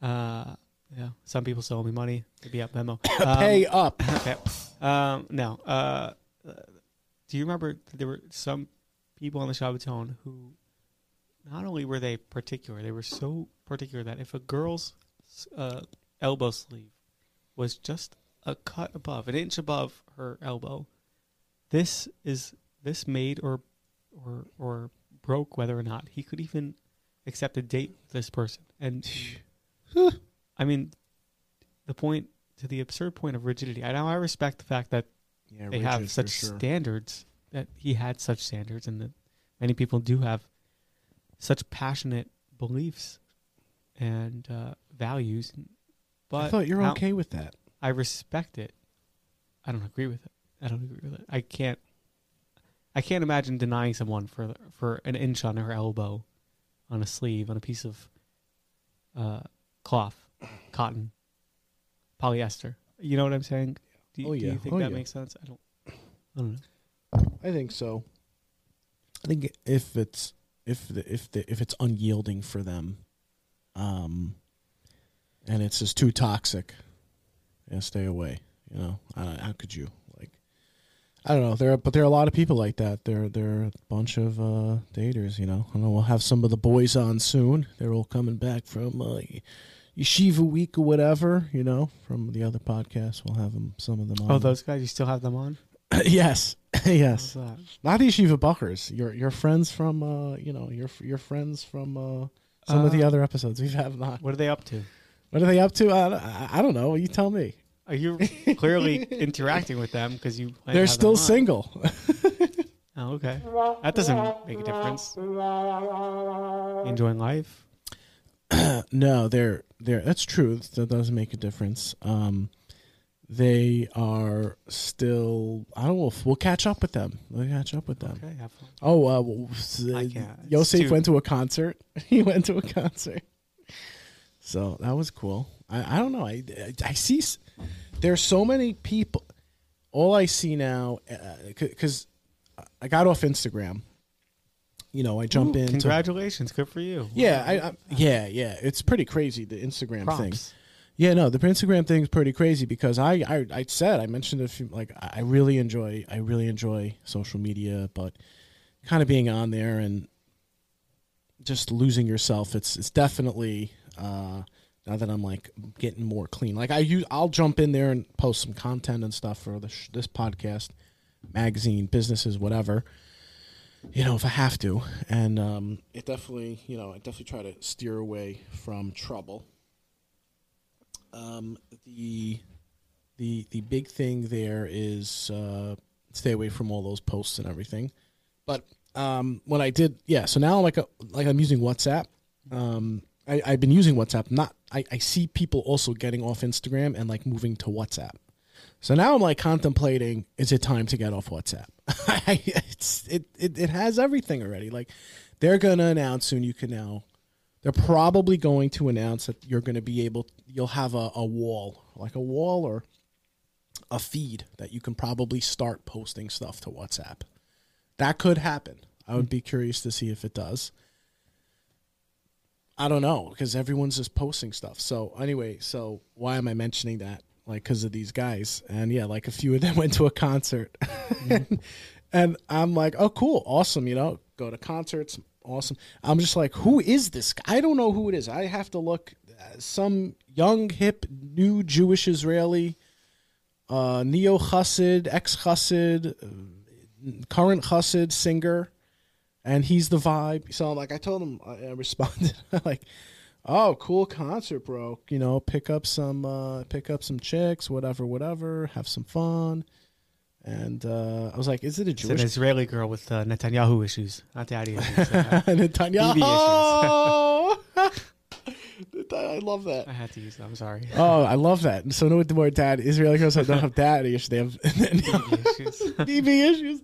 Uh, yeah. Some people still owe me money. Maybe up memo. Pay up. Okay. Um, no. Uh, uh, do you remember there were some people on the Shabbaton who not only were they particular, they were so particular that if a girl's uh, elbow sleeve was just a cut above, an inch above her elbow, this is this made or or or broke whether or not he could even accept a date with this person. And I mean, the point to the absurd point of rigidity. I know I respect the fact that Yeah, they have such sure. standards that he had such standards and that many people do have such passionate beliefs and uh, values but I thought you're okay with that. i respect it i don't agree with it i don't agree with it i can't i can't imagine denying someone for for an inch on her elbow on a sleeve on a piece of uh, cloth cotton polyester you know what i'm saying do, you- Oh, do yeah. you think Oh, that yeah. makes sense i don't i don't know I think so. I think if it's if the if the if it's unyielding for them, um, and it's just too toxic, yeah, stay away. You know, uh, how could you like? I don't know. There, are, but there are a lot of people like that. There, there are a bunch of uh, daters. You know, I know we'll have some of the boys on soon. They're all coming back from uh, Yeshiva Week or whatever. You know, from the other podcast. We'll have them. Some of them. On. Oh, those guys, you still have them on? yes, yes. How's that? Not the Yeshiva Buckers. Your your friends from uh you know your your friends from uh some of the Uh, other episodes we've had not. What are they up to? What are they up to? I, I, I don't know. You tell me. Are you clearly interacting with them because you? They're still single. Oh, okay. That doesn't make a difference. Enjoying life. no, they're they're that's true. That does make a difference. Um, they are still. I don't know. if We'll catch up with them. We'll catch up with them. Okay, have fun. Oh, uh, well, can't. Yosef too- went to a concert. he went to a concert. So that was cool. I, I don't know. I, I, I see. There's so many people. All I see now, because I got off Instagram. You know, I jump Ooh, in. Congratulations, good for you. Yeah, I, I, yeah, yeah. It's pretty crazy the Instagram thing. Yeah, no, the Instagram thing's pretty crazy because I, I, I said I mentioned a few like I I really enjoy I really enjoy social media, but kind of being on there and just losing yourself. It's it's definitely uh, now that I'm like getting more clean. Like I use, I'll jump in there and post some content and stuff for the sh- this podcast, magazine, businesses, whatever. You know, if I have to, and um, it definitely, you know, I definitely try to steer away from trouble um, the the the big thing there is uh, stay away from all those posts and everything. But um, when I did, yeah. So now like a, like I'm using WhatsApp. Um, I, I've been using WhatsApp. Not I, I see people also getting off Instagram and like moving to WhatsApp. So now I'm like contemplating: Is it time to get off WhatsApp? it's it, it it has everything already. Like they're gonna announce soon. You can now they're probably going to announce that you're going to be able you'll have a, a wall like a wall or a feed that you can probably start posting stuff to whatsapp that could happen i would be curious to see if it does i don't know because everyone's just posting stuff so anyway so why am i mentioning that like because of these guys. And yeah like a few of them went to a concert. And i'm like oh cool. Awesome you know? Go to concerts. Awesome. I'm just like who is this guy? I don't know who it is. I have to look uh, some young hip new jewish israeli uh neo chassid ex chassid uh, current chassid singer. And he's the vibe. So I'm like i told him i, I responded like oh cool concert bro you know pick up some uh pick up some chicks whatever whatever have some fun and uh i was like is it a It's an Israeli girl with uh, Netanyahu issues, not daddy issues. Uh, Netanyahu. I love that. I had to use that. I'm sorry. Oh, I love that. So no with the more dad. Israeli girls don't have dad issues. They have Issues. Bibi issues.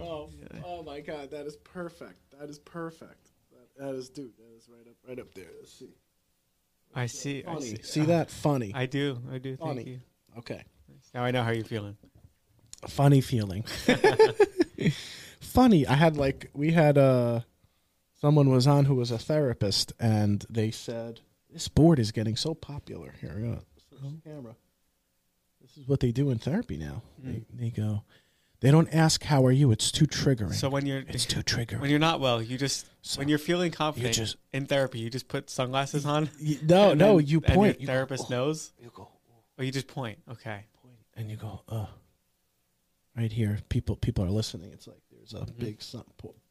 Oh, oh my God, that is perfect. That is perfect. That, that is, dude. That is right up, right up there. Let's see. I see. I see. See Uh, that? Funny. I do. I do. Thank Funny. you. Okay. Now I know how you're feeling. Funny feeling. Funny. I had like we had uh someone was on who was a therapist, and they said this board is getting so popular. Here we go. Camera. This is what they do in therapy now. Mm. They, they go. They don't ask how are you. It's too triggering. So when you're it's too triggering. when you're not well, you just So when you're feeling confident you just- in therapy, you just put sunglasses on. Y- no, no. then- You point. your You go, therapist "Oh." knows, You go. or you just point. Okay. point and you go, uh, right here. People, people are listening. It's like there's a Mhm. big sun.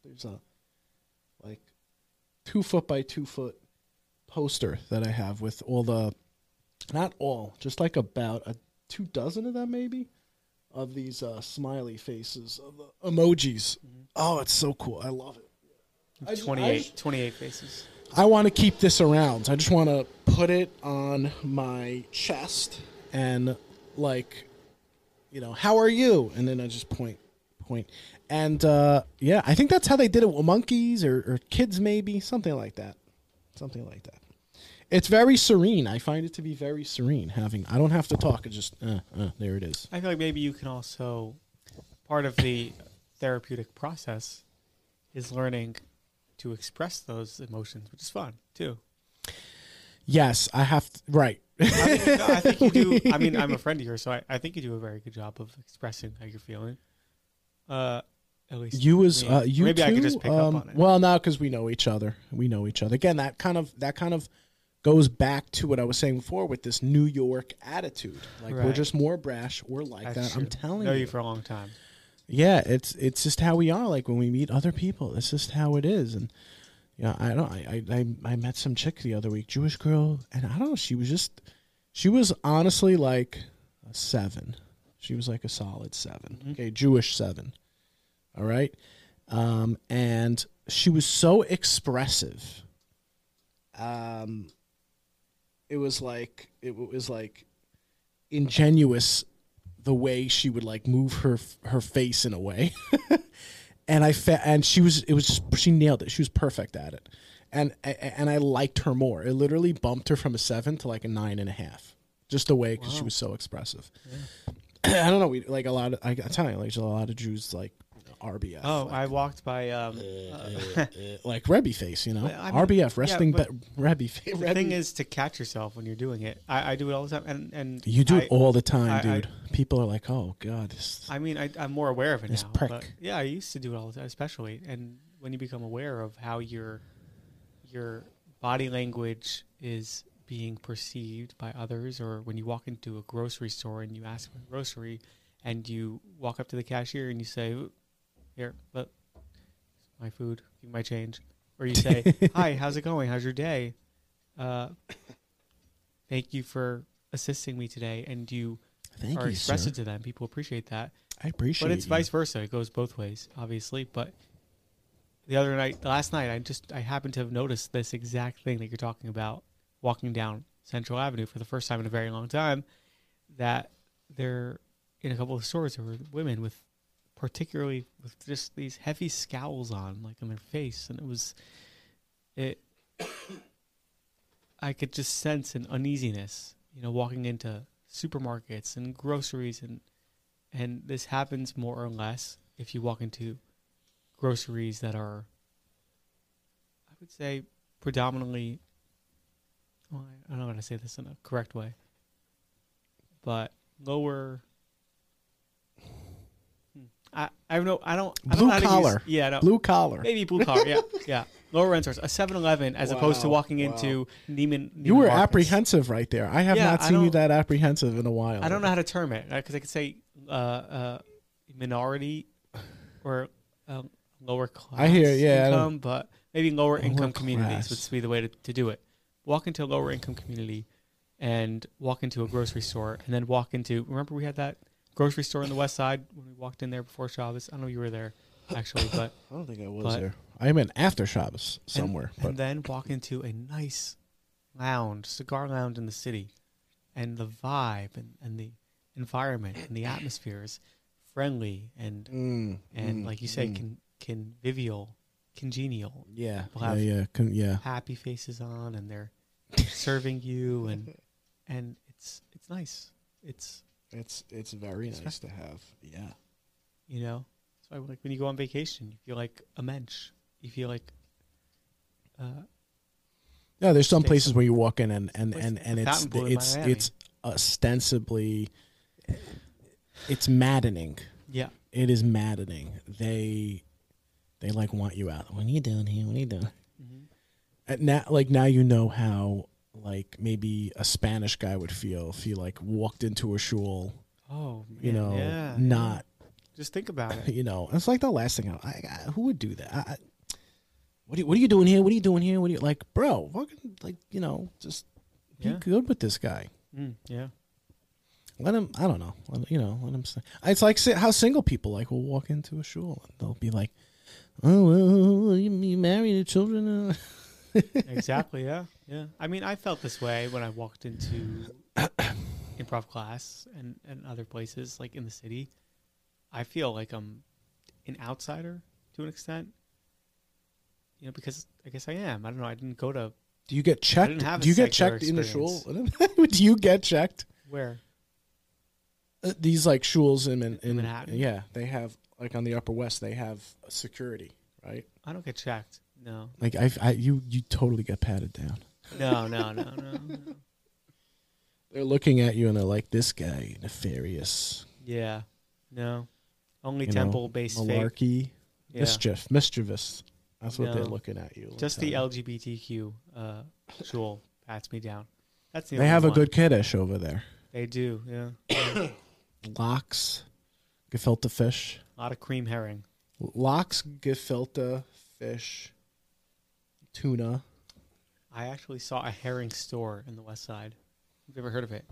There's a like two foot by two foot poster that I have with all the, not all, just like about a two dozen of them maybe, of these uh, smiley faces of the emojis. Mhm. Oh, it's so cool. I love it. I just- I 28, just- 28 faces. I want to keep this around. I just want to put it on my chest and like, you know, how are you? And then I just point, point, and uh, yeah, I think that's how they did it with monkeys or, or kids, maybe something like that, something like that. It's very serene. I find it to be very serene. Having I don't have to talk. It just uh, uh, there it is. I feel like maybe you can also part of the therapeutic process is learning to express those emotions, which is fun too. Yes, I have to, right. I, mean, no, I think you do. I mean, I'm a friend of yours, so I, I think you do a very good job of expressing how you're feeling. Uh, at least You me. uh, you maybe too? I could just pick um, up on it. Well, now because we know each other. We know each other. Again, that kind of that kind of goes back to what I was saying before with this New York attitude. Like we're just more brash. We're like That's that. I'm telling know you. you for a long time. yeah, it's it's just how we are. Like when we meet other people, it's just how it is. And yeah, I don't. I I I, met some chick the other week, Jewish girl, and I don't know. She was just she was honestly like a seven. She was like a solid 7 Mhm. Okay, Jewish seven. All right. Um, and she was so expressive. Um, it was like it was like ingenuous the way she would like move her her face in a way. and I fe- and she was it was just, she nailed it. She was perfect at it. And and I liked her more. It literally bumped her from a seven to like a nine and a half, just the way because she was so expressive. I don't know. We like a lot of. I, I tell you, like a lot of Jews like RBF. Oh, like, I walked by. Um, uh, uh, uh, like Rebbe face, you know, I mean, RBF resting, but but Rebbe face. the thing is to catch yourself when you're doing it. I, I do it all the time, and and you do I, it all the time, I- I- dude. People are like, "Oh God, this, I mean, I, I'm more aware of it This now. prick. But yeah, I used to do it all the time, especially. And when you become aware of how your your body language is being perceived by others, or when you walk into a grocery store and you ask for a grocery, and you walk up to the cashier and you say, "Ooh, "Here, but my food, my change," or you say, "Hi, how's it going? How's your day? Uh, thank you for assisting me today," and you thank are you, sir. expressive to them. People appreciate that. I appreciate it. But it's you. vice versa. It goes both ways, obviously. But the other night, last night, I just I happened to have noticed this exact thing that you're talking about, walking down Central Avenue for the first time in a very long time. That there, in a couple of stores, there were women with, particularly with just these heavy scowls on, like on their face, and it was, it. I could just sense an uneasiness, you know, walking into supermarkets and groceries and and this happens more or less if you walk into groceries that are i would say predominantly well, i don't know how to say this in a correct way but lower. I, I don't know. I don't. I don't Blue know how to use- collar. yeah, no, Blue collar. maybe blue collar. Yeah, yeah. Lower rent stores. A 7-Eleven as opposed to walking wow. into Neiman. You were Marcus. apprehensive right there. I have Yeah, not seen you that apprehensive in a while. I don't know how to term it because I could say uh, uh, minority or uh, lower class I hear- yeah, I income, but maybe lower, Lower income communities would be the way to, to do it. Walk into a lower income community and walk into a grocery store and then walk into. Remember, we had that grocery store on the west side when we walked in there before Shabbos. I don't know if you were there actually, but I don't think I was But- there. I meant after Shabbos somewhere, and, but and then walk into a nice lounge, cigar lounge in the city, and the vibe and, and the environment and the atmosphere is friendly and Mm, and mm, like you say, mm. con, convivial, congenial, yeah, We'll yeah, have- yeah, con- yeah. happy faces on, and they're serving you, and and it's it's nice. It's It's it's very It's nice to have. Yeah. you know, so like when you go on vacation, you feel like a mensch. You feel like uh, Yeah, there's some States. places where you walk in and and Place- and, and it's Fountain it's Miami. it's ostensibly it's maddening. yeah, It is maddening. They they like want you out. What are you doing here? What are you doing? Mhm. And now, like now, you know how like maybe a Spanish guy would feel if he like walked into a shul, oh, man, you know, yeah, not yeah. Just think about it. you know. It's like the last thing I, I, who would do that. I, what are you, what are you doing here? What are you doing here? What are you like, bro? Fucking like you know, just be Yeah. good with this guy. Mm, yeah, Let him. I don't know. Let, you know. Let him. Say. It's like how single people like will walk into a shul and they'll be like, "Oh, well, you, you married the children." Exactly. Yeah, yeah. I mean, I felt this way when I walked into improv class and and other places like in the city. I feel like I'm an outsider to an extent. You know, because I guess I am. I don't know. I didn't go to Do you get checked? didn't have a Do you get checked in the shul? Do you get checked? where. Uh, these like shuls in, in, in Manhattan? Yeah, they have like on the Upper West. They have security, right? I don't get checked. No, Like I, I you, you totally get patted down. no, no, no, no. no. They're looking at you and they're like, "This guy nefarious, Yeah, no. Only You know, temple-based fake. malarkey, Yeah. mischief, mischievous." That's what they're looking at you. Just the uh, LGBTQ uh, shul pats me down. That's the They have a good kiddish over there. They do. Yeah. Lox, gefilte fish. A lot of cream herring. Lox, gefilte fish, tuna. I actually saw a herring store in the West Side. Have you ever heard of it?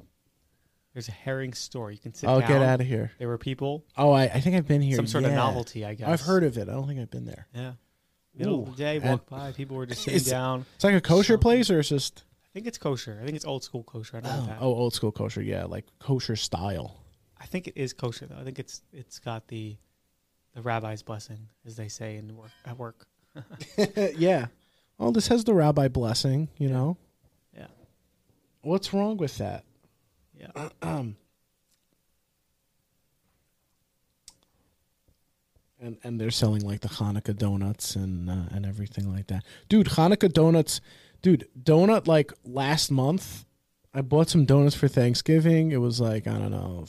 There's a herring store. You can sit Oh, down. get out of here! There were people. Oh, I, I think I've been here. Some sort of novelty, I guess. I've heard of it. I don't think I've been there. Yeah. Middle Ooh, of the day, walk by. People were just sitting It's- down. It's like a kosher Something. place, or it's just I think it's kosher. I think it's old school kosher. I don't know oh, that. oh, old school kosher. Yeah, like kosher style. I think it is kosher though. I think it's it's got the the rabbi's blessing, as they say in work at work. yeah. Well, this has the rabbi blessing. You know, Yeah. what's wrong with that? Yeah. Um. And and they're selling like the Hanukkah donuts and uh, and everything like that, dude. Hanukkah donuts, dude. Donut like last month, I bought some donuts for Thanksgiving. It was like I don't know,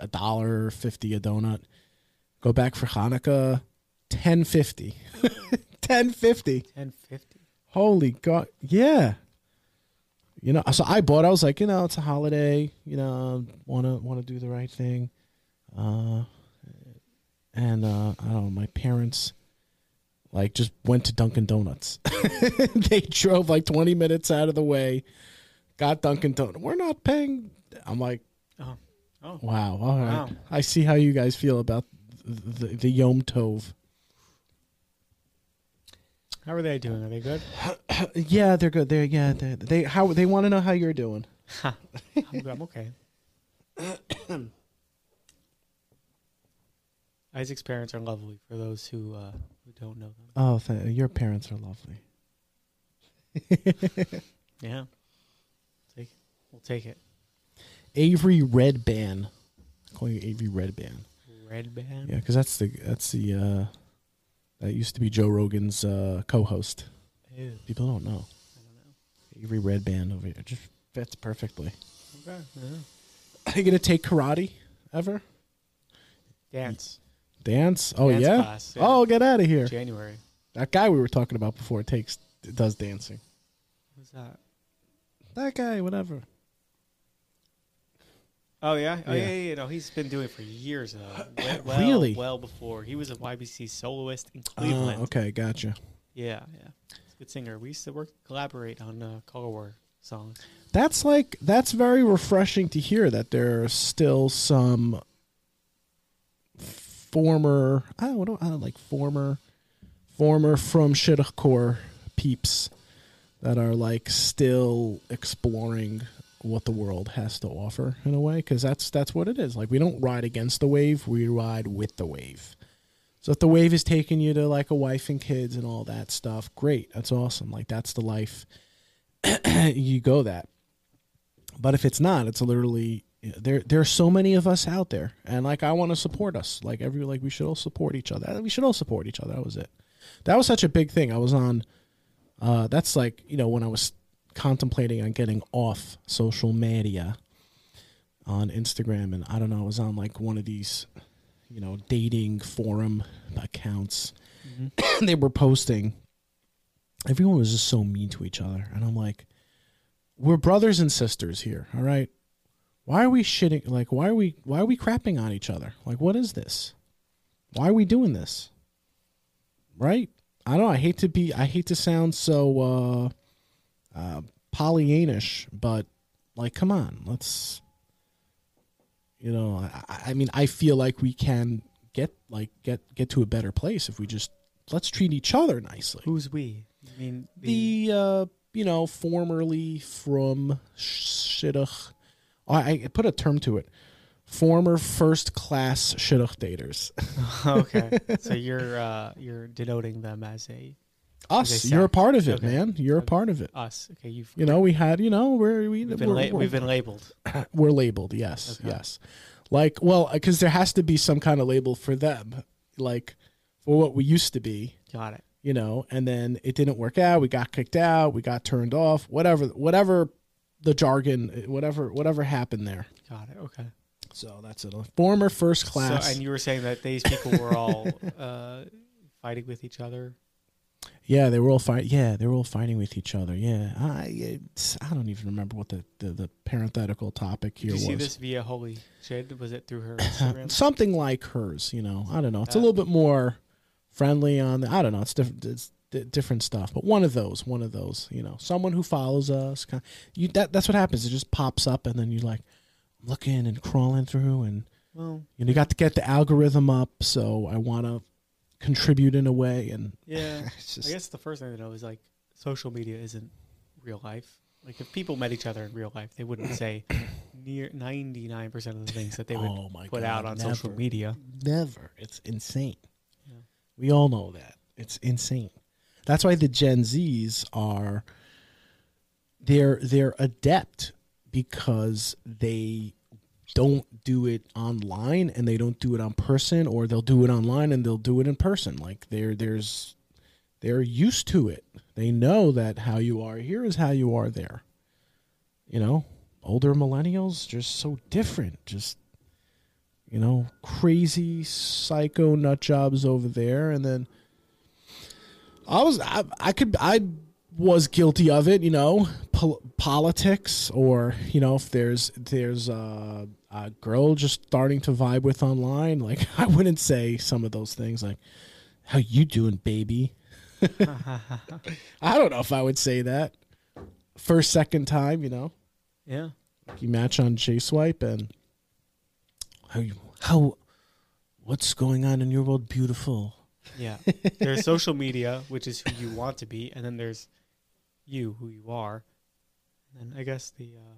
a dollar fifty a donut. Go back for Hanukkah, ten fifty. ten fifty. Ten fifty. Holy God! Yeah. You know, so I bought. I was like, you know, it's a holiday. You know, want to want to do the right thing. Uh, and uh, I don't know. My parents like just went to Dunkin' Donuts. they drove like twenty minutes out of the way, got Dunkin' Donuts. We're not paying. I'm like, Oh. Oh. wow. All right. Wow. I see how you guys feel about the the, the Yom Tov. How are they doing? Are they good? yeah, they're good. They're yeah. They're, they how they want to know how you're doing. I'm. I'm okay. Isaac's parents are lovely. For those who uh, who don't know them, Oh, th- your parents are lovely. yeah, take we'll take it. Avery Redban. I call you Avery Redban. Red band. Yeah, because that's the that's the uh, that used to be Joe Rogan's uh, co-host. Ew, People don't know I don't know. Avery Redban over here. Just fits perfectly. Okay. Yeah. Are you gonna take karate ever? Dance. Dance? Oh Dance yeah. class, yeah. Oh, get out of here. January. That guy we were talking about before takes does dancing. Who's that? That guy, whatever. Oh yeah. Oh Yeah. yeah. yeah. No, he's been doing it for years though. Well, well, Really? Well before he was a YBC soloist in Uh, Cleveland. okay, gotcha. Yeah, yeah. He's a good singer. We used to work collaborate on uh, Color War songs. That's like that's very refreshing to hear that there are still some former I don't know I don't like former former from shitcore peeps that are like still exploring what the world has to offer in a way because that's that's what it is. Like we don't ride against the wave we ride with the wave. So if the wave is taking you to like a wife and kids and all that stuff great that's awesome. Like that's the life you go that. But if it's not it's literally there there are so many of us out there and like i want to support us. Like every like we should all support each other. We should all support each other that was it. That was such a big thing. I was on uh that's like you know when i was contemplating on getting off social media on instagram. And i don't know i was on like one of these you know dating forum accounts. Mhm. they were posting. Everyone was just so mean to each other. And i'm like we're brothers and sisters here all right? Why are we shitting like why are we why are we crapping on each other? Like what is this? Why are we doing this? Right? I don't know i hate to be i hate to sound so uh uh pollyannish but like come on let's you know I, I mean i feel like we can get like get get to a better place if we just let's treat each other nicely Who's we? I mean the uh you know formerly from shidduch I, I put a term to it former first class shidduch daters okay. So you're uh, you're denoting them as a us you're a part of it okay. man you're a part of it us. Okay, you've you know we had you know we're we, we've been we're, la- we've been labeled. we're labeled yes Okay. yes like well because there has to be some kind of label for them like for what we used to be Got it. you know, and then it didn't work out. We got kicked out. We got turned off. Whatever, whatever the jargon, whatever, whatever happened there. Got it. Okay. So that's it. A former first class. So, and you were saying that these people were all uh, fighting with each other. Yeah, they were all fight. Yeah, they were all fighting with each other. Yeah, I, I don't even remember what the, the, the parenthetical topic Did here you see was. this via Holy Shit? Was it through her Instagram? Something like hers. You know, I don't know. It's a Uh, little bit more friendly on. The, I don't know. It's different. It's di- different stuff. But one of those. One of those. You know, someone who follows us. kind You that that's what happens. It just pops up, and then you like looking and crawling through, and well, you know, you got to get the algorithm up. So I want to contribute in a way, and yeah. it's I guess the first thing to know is like social media isn't real life. Like if people met each other in real life, they wouldn't say near ninety nine percent of the things that they would oh my put God, out on social media. Never. It's insane. Yeah. We all know that. It's insane. That's why the Gen Zs are they're they're adept because they don't do it online and they don't do it on person or they'll do it online and they'll do it in person. Like they're there's they're used to it. They know that how you are here is how you are there. You know, older millennials just so different. Just you know, crazy psycho nut jobs over there, and then I was I, I could I was guilty of it, you know, pol- politics or you know if there's there's a, a girl just starting to vibe with online, like I wouldn't say some of those things like how you doing, baby. I don't know if I would say that first second time, you know Yeah. you match on J Swipe and how you how what's going on in your world beautiful Yeah. There's social media, which is who you want to be, and then there's you, who you are. And I guess the uh,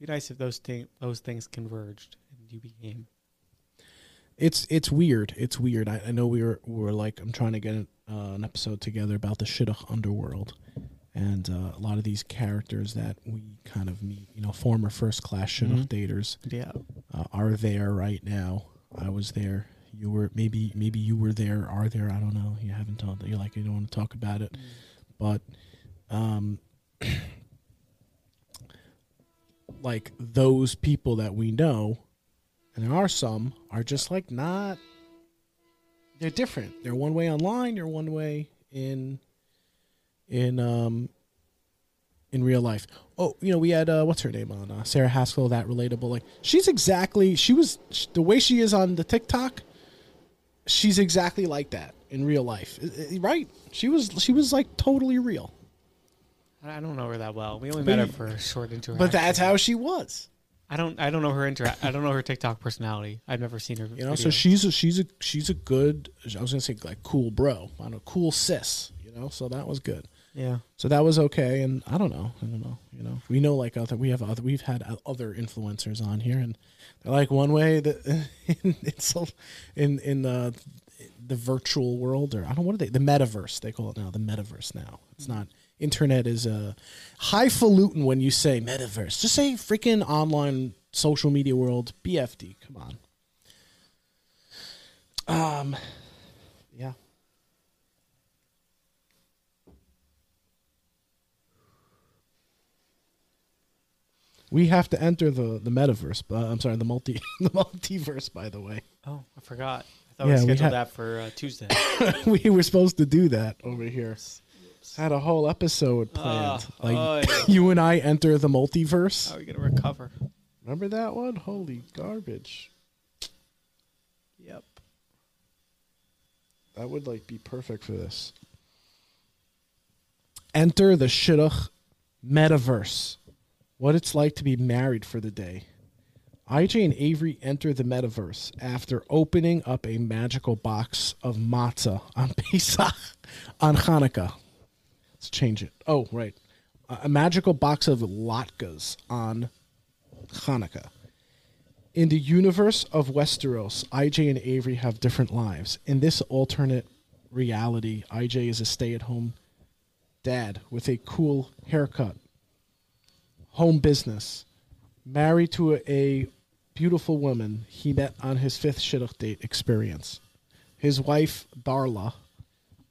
be nice if those thing those things converged and you became. it's it's weird. It's weird. I, I know we were we were like I'm trying to get an, uh, an episode together about the shidduch underworld and uh, a lot of these characters that we kind of meet you know former first class shidduch Mhm. daters Yeah. uh, are there right now. I was there. You were maybe maybe you were there. Are there? I don't know. You haven't told you're like you don't want to talk about it. But um like those people that we know and there are some are just like not they're different. They're one way online they're one way in in um in real life. Oh you know we had uh what's her name on uh, sarah haskell that relatable like she's exactly she was the way she is on the tiktok she's exactly like that in real life. Right? She was she was like totally real I don't know her that well. We only But met her you- for a short interaction. but that's how she was I don't. I don't know her inter. I don't know her TikTok personality. I've never seen her. You know, so she's a she's a she's a good. I was gonna say like cool bro, I don't know, cool sis. You know, so that was good. Yeah. So that was okay, and I don't know, I don't know, you know, we know like other we have other we've had other influencers on here, and they're like one way that in it's in in the the virtual world or I don't know what are they the metaverse they call it now the metaverse now it's not internet is a highfalutin when you say metaverse just say freaking online social media world BFD come on um yeah We have to enter the the metaverse. Uh, I'm sorry, the multi the multiverse. By the way. Oh, I forgot. I thought Yeah, we we scheduled had- that for uh, Tuesday. we were supposed to do that over here. Had a whole episode planned. Ah, like oh, yeah. you and I enter the multiverse. How are we gonna recover? Remember that one? Holy garbage. Yep. That would like be perfect for this. Enter the shidduch metaverse. What it's like to be married for the day. IJ and Avery enter the metaverse after opening up a magical box of matzah on Pesach on Hanukkah. Change it. Oh, right. A a magical box of latkes on Hanukkah. In the universe of Westeros, IJ and Avery have different lives. In this alternate reality, IJ is a stay at home dad with a cool haircut, home business, married to a, a beautiful woman he met on his fifth shidduch date experience. His wife, Darla,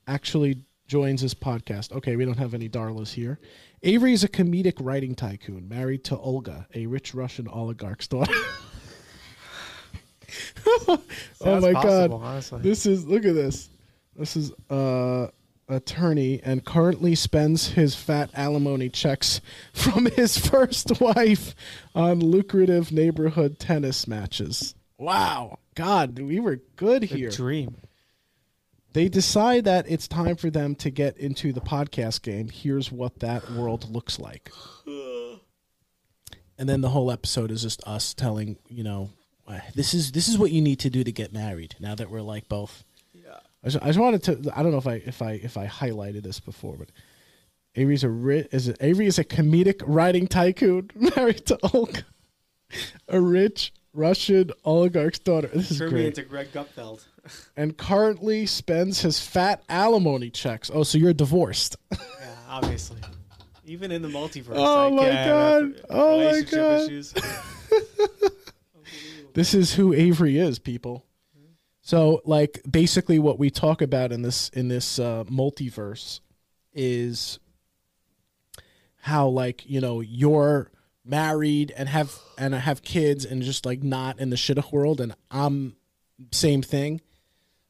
actually joins his podcast. Okay, we don't have any Darlas here. Avery is a comedic writing tycoon married to Olga, a rich Russian oligarch's daughter. oh my possible, god. honestly. This is look at this. This is uh attorney and currently spends his fat alimony checks from his first wife on lucrative neighborhood tennis matches. Wow. God, we were good The here. dream. They decide that it's time for them to get into the podcast game. Here's what that world looks like. And then the whole episode is just us telling, you know, "Uh, this is this is what you need to do to get married. Now that we're like both Yeah. I just, I just wanted to. I don't know if I if I if I highlighted this before, but Avery's a ri- is a, Avery is a comedic writing tycoon married to Olga, a rich Russian oligarch's daughter. This is Turn me great, into Greg Gutfeld. and currently spends his fat alimony checks. Oh, so you're divorced? yeah, obviously. Even in the multiverse. Oh I my God. Oh my God. Issues. This is who Avery is, people. So, like, basically, what we talk about in this in this uh, multiverse is how, like, you know, you're married and have and have kids and just like not in the shidduch world, and I'm same thing.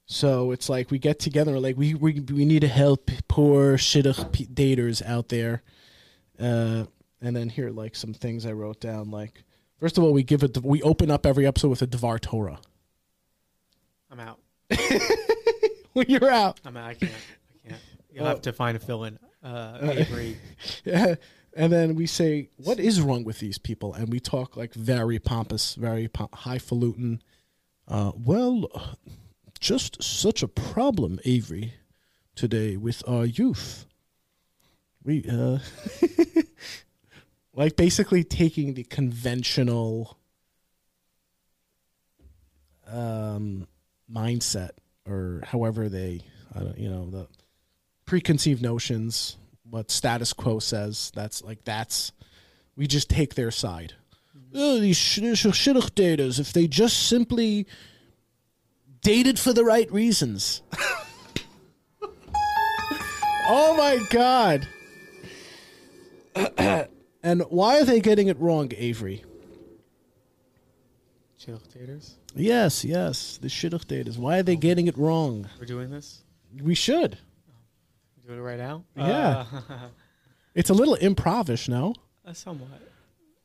So it's like we get together, like we we we need to help poor shidduch p- daters out there. Uh, and then here, like some things I wrote down, like. First of all, we give it. We open up every episode with a Devar Torah. I'm out. when you're out, I'm out. I can't. I can't. You'll Oh. have to find a fill in. Uh, Avery. yeah. And then we say, "What is wrong with these people?" And we talk like very pompous, very po- highfalutin. Uh, well, just such a problem, Avery, today with our youth. We uh, like basically taking the conventional um, mindset, or however they, I don't, you know, the preconceived notions, what status quo says. That's like that's we just take their side. Mm-hmm. Oh, these sh- sh- shidduch daters, if they just simply dated for the right reasons. oh my god. and why are they getting it wrong, Avery? Chill taters. Yes, yes, the shidduch daters. Why are they oh. getting it wrong? We're doing this. We should. We're it right now. Yeah. Uh, It's a little improvish, no? Uh, somewhat.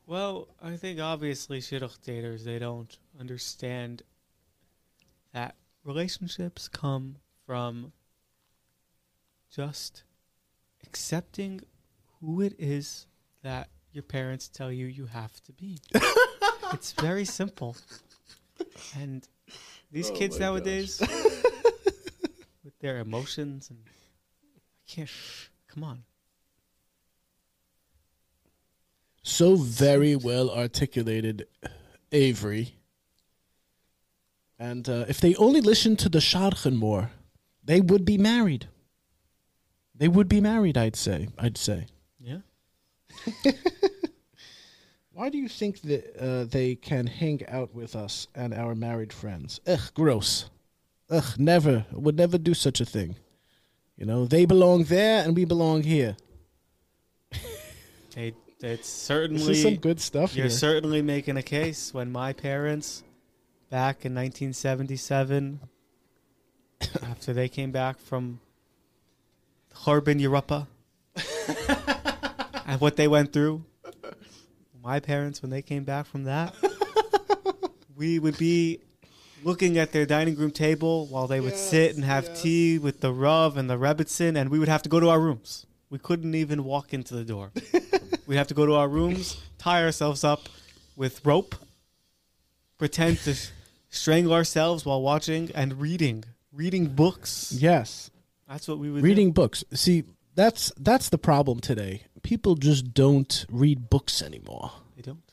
Well, I think obviously shidduch daters they don't understand that relationships come from just accepting who it is that your parents tell you you have to be. it's very simple. And these Oh kids nowadays with their emotions and can't. Come on. So very well articulated, Avery. And uh, if they only listened to the Shadchan more, they would be married. They would be married, I'd say. I'd say. Yeah. Why do you think that uh, they can hang out with us and our married friends? Ugh, gross. Ugh, never. Would never do such a thing. You know, they belong there and we belong here. It's This is certainly some good stuff You're here. certainly making a case when my parents, back in 1977, after they came back from Harbin, Europa, and what they went through, my parents, when they came back from that, we would be looking at their dining room table while they would sit and have tea with the Rav and the Rebbitzin, and we would have to go to our rooms. We couldn't even walk into the door. We'd have to go to our rooms, tie ourselves up with rope, pretend to strangle ourselves while watching and reading, reading books. yes. That's what we would Reading books. See, that's that's the problem today. People just don't read books anymore. They don't.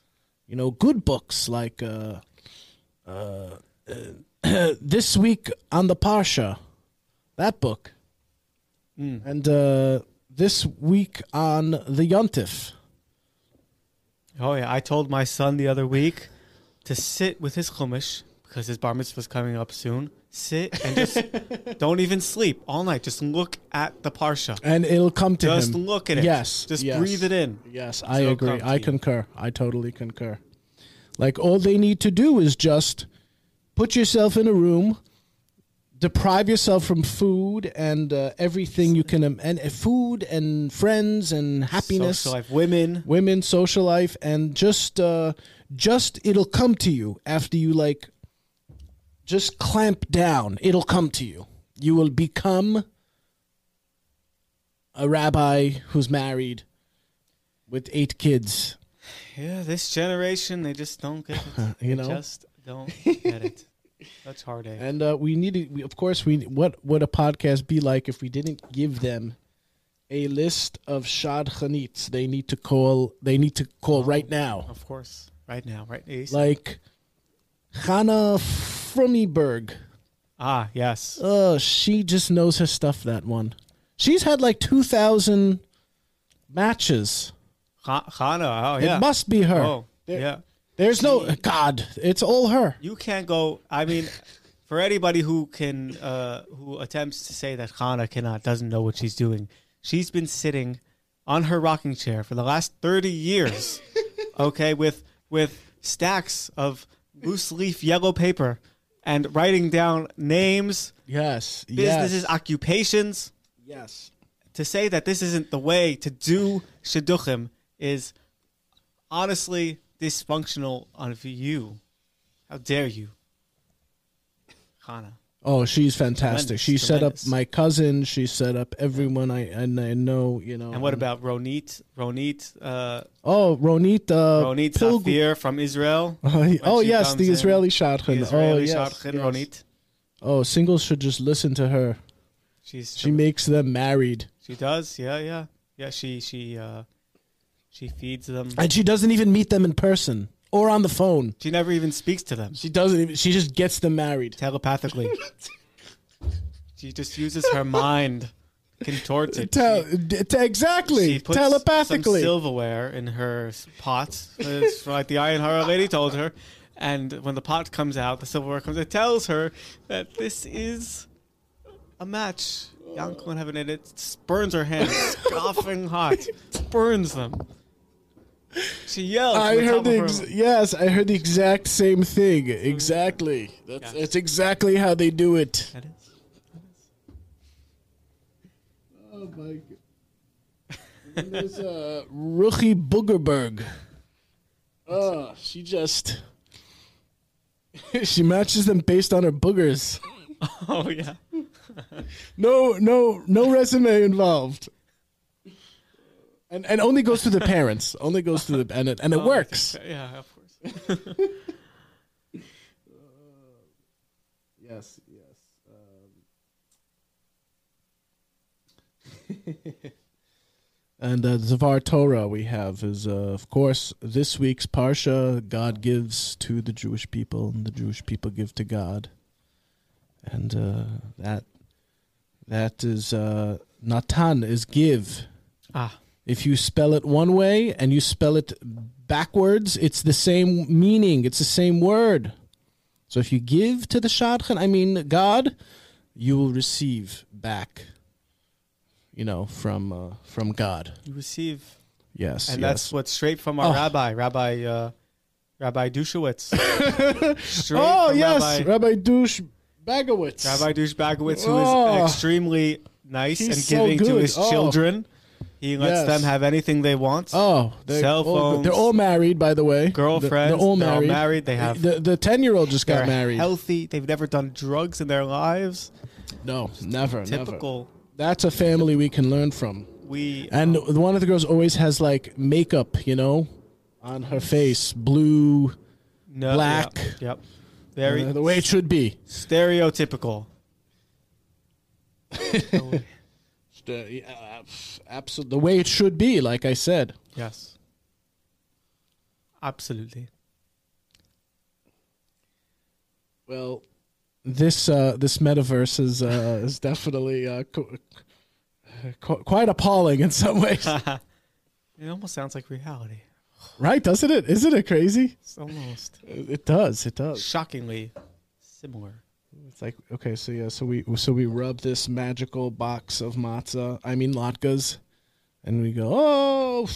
You know, good books like uh, uh, this week on the Parsha, that book, Mm. and uh, this week on the Yontif. Oh yeah, I told my son the other week to sit with his chumash because his bar mitzvah is coming up soon. Sit and just don't even sleep all night. Just look at the parsha. and it'll come to Just him. Just look at it. Yes, Just yes. breathe it in. Yes, I agree. I concur. I totally concur. Like all they need to do is just put yourself in a room, deprive yourself from food and uh, everything you can, um, and uh, food and friends and happiness, Social life, women. women, social life, and just, uh, just it'll come to you after you like, just clamp down. It'll come to you. You will become a rabbi who's married with eight kids. Yeah, this generation they just don't get it. You know? just don't get it. That's heartache. And uh, we needed, we, of course, we what would a podcast be like if we didn't give them a list of shadchanits they need to call? They need to call right now, Of course, right now, right? Ace? like Hannah Frummiberg. ah, yes. Oh, she just knows her stuff. That one, she's had like two thousand matches. Ha- Hana. Oh, yeah. It must be her. Oh, yeah. There's no God. It's all her. You can't go. I mean, for anybody who can, uh, who attempts to say that Hana cannot, doesn't know what she's doing. She's been sitting on her rocking chair for the last thirty years. okay, with with stacks of loose leaf yellow paper and writing down names, Yes. businesses, occupations. yes. To say that this isn't the way to do shidduchim is honestly dysfunctional on you. How dare you, Hana? Oh, she's fantastic. Tremendous, she set up my cousin. She set up everyone I and I know. You know. And what about Ronit? Ronit, uh, Oh, Ronit. Uh, Ronit Pilg- Safir from Israel. Oh, oh, yes, the Israeli shadchan. Israeli oh yes, yes. Ronit. Oh, singles should just listen to her. She's She makes them married, she does, yeah, yeah, yeah. She she uh, she feeds them. and she doesn't even meet them in person or on the phone. She never even speaks to them She doesn't even. She just gets them married. telepathically. she just uses her mind, contorts it. Tell, She- d- t- exactly She puts telepathically. some silverware in her s- pot. It's like the Iron Horror lady told her. And when the pot comes out, the silverware comes. Out, it tells her that this is a match. Yanko and heaven, and it burns her hands, scoffing hot, burns them. She yells. from I heard the ex- yes, I heard the exact same thing. Exactly. That's Yeah. that's exactly how they do it. That is. Oh my god. And there's uh, Ruchi Boogerberg. Oh, she just she matches them based on her boogers. Oh yeah. No, no, no resume involved. And and only goes to the parents. Only goes to the and it and it Oh, works. Yeah, of course. Yes, yes. Um, And uh, Devar Torah we have is, uh, of course, this week's Parsha, God gives to the Jewish people, and the Jewish people give to God. And uh, that that is, uh, Natan is give. Ah, If you spell it one way and you spell it backwards, it's the same meaning. It's the same word. So if you give to the Shadchan, I mean God, you will receive back. You know, from uh, from God. you receive, Yes, and yes. that's what's straight from our Oh. rabbi, Rabbi uh, Rabbi Dushowitz. oh yes, Rabbi, Rabbi Dush Bagowitz. Rabbi Dush Bagowitz, who is Oh. extremely nice He's and so giving to his Oh. children. He lets Yes. them have anything they want. Oh, they're Cell all, phones. they're all married, by the way. Girlfriends, They're, they're all married. They have the the ten year old just they're got married. healthy. They've never done drugs in their lives. no, never, never. Typical. That's a family we can learn from. We And one of the girls always has like makeup, you know, on her face, blue, no, black. Yep. yep. Very uh, the way it should be. stereotypical. Absolutely, the way it should be. Like I said. yes. Absolutely. Well, this uh, this metaverse is uh, is definitely uh, qu- qu- quite appalling in some ways, It almost sounds like reality. right? Doesn't it? Isn't it crazy? It's almost It does. It does. shockingly similar. It's like okay, so yeah, so we so we rub this magical box of matzah, I mean latkes, and we go, oh,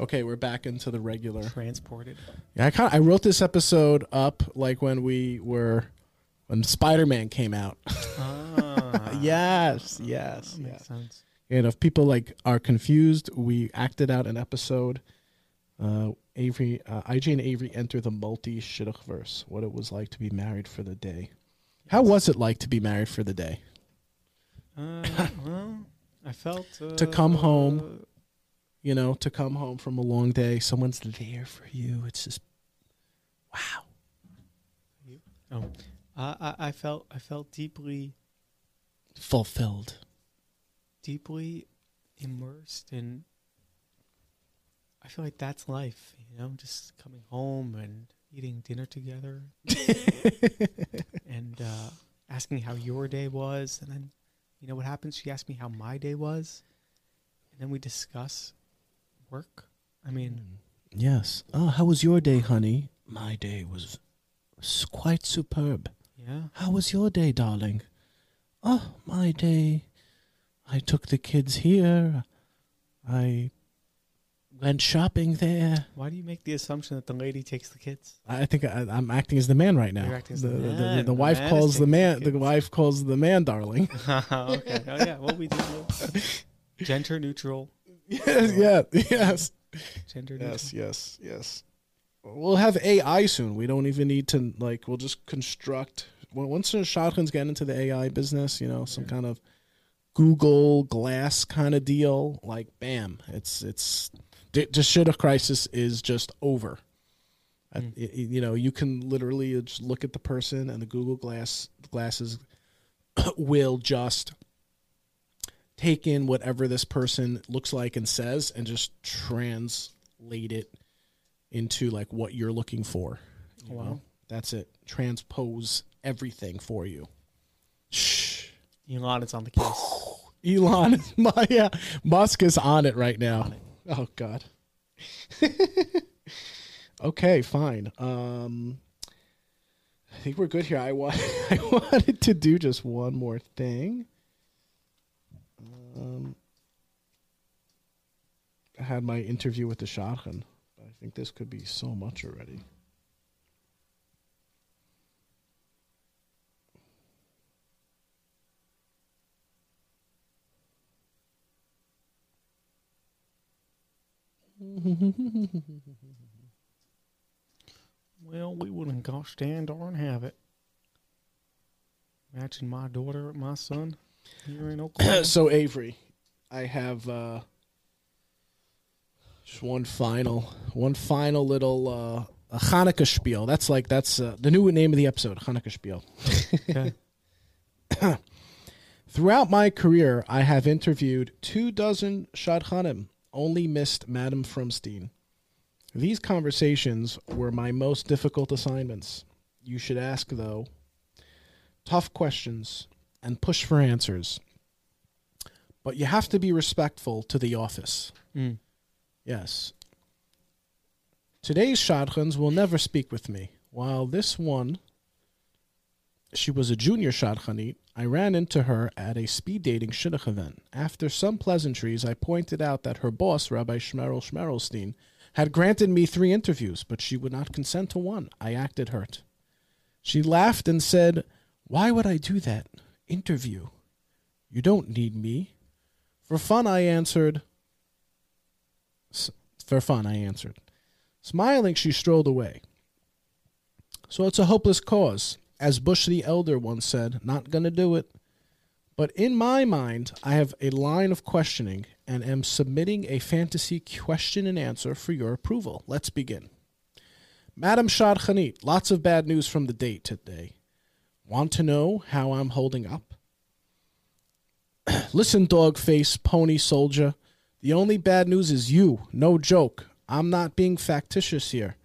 okay, we're back into the regular. Transported. Yeah, I kind I wrote this episode up like when we were when Spider Man came out. Ah, yes, yes, that makes yes. sense. And if people like are confused, we acted out an episode. Uh, Avery, uh, and Avery enter the multi shidduch verse. What it was like to be married for the day. How was it like to be married for the day? Uh, well, I felt uh, To come home. You know, to come home from a long day, someone's there for you. It's just wow. You? Oh, I, I, I felt I felt deeply Fulfilled. deeply immersed in. I feel like that's life, you know, just coming home and eating dinner together, and uh, asking how your day was, and then, you know, what happens? She asked me how my day was, and then we discuss work. I mean, Yes. Oh, how was your day, honey? My day was s- quite superb. yeah, How was your day, darling? Oh, my day. I took the kids here. I went shopping there. why do you make the assumption that the lady takes the kids? I think I, I'm acting as the man right now. You're acting as the, the the, man. the, The wife man calls the man. the The wife calls the man, darling. okay, oh yeah, well we do gender neutral, yes, yeah, yes, gender neutral. yes, yes, yes. We'll have AI soon. We don't even need to like. We'll just construct. Well, once the shadchans get into the AI business, you know, some Yeah. kind of Google Glass kind of deal, like bam, it's it's the, of crisis is just over. Mm. y- y- you know, you can literally just look at the person, and the Google Glass glasses will just take in whatever this person looks like and says, and just translate it into like what you're looking for. you Wow. know? That's it. Transpose everything for you. Shh. Elon is on the case. Elon yeah. Musk is on it right now. Oh God. okay, fine. Um I think we're good here. I want I wanted to do just one more thing. Um I had my interview with the Shadchan. I think this could be so much already. Well, we wouldn't gosh stand darn have it. Matching my daughter with my son here in Oklahoma. so Avery, I have uh just one final one final little uh Hanukkah spiel. That's like that's uh, the new name of the episode, Hanukkah spiel. okay. Throughout my career, I have interviewed two dozen shadchanim, only missed Madame Frumstein. These conversations were my most difficult assignments. You should ask, though, tough questions and push for answers. But you have to be respectful to the office. Mm. Yes. Today's shadchans will never speak with me, while this one, she was a junior shadchanit, I ran into her at a speed dating shidduch event. After some pleasantries, I pointed out that her boss, Rabbi Shmerel Shmerelstein, had granted me three interviews, but she would not consent to one. I acted hurt. She laughed and said, Why would I do that? Interview. You don't need me. For fun, I answered, For fun, I answered. Smiling, she strolled away. So it's a hopeless cause. As Bush the Elder once said, not gonna do it. But in my mind, I have a line of questioning and am submitting a fantasy question and answer for your approval. Let's begin. Madam Shadchanit, lots of bad news from the date today. Want to know how I'm holding up? Listen, dog face, pony soldier. The only bad news is you. No joke. I'm not being factitious here.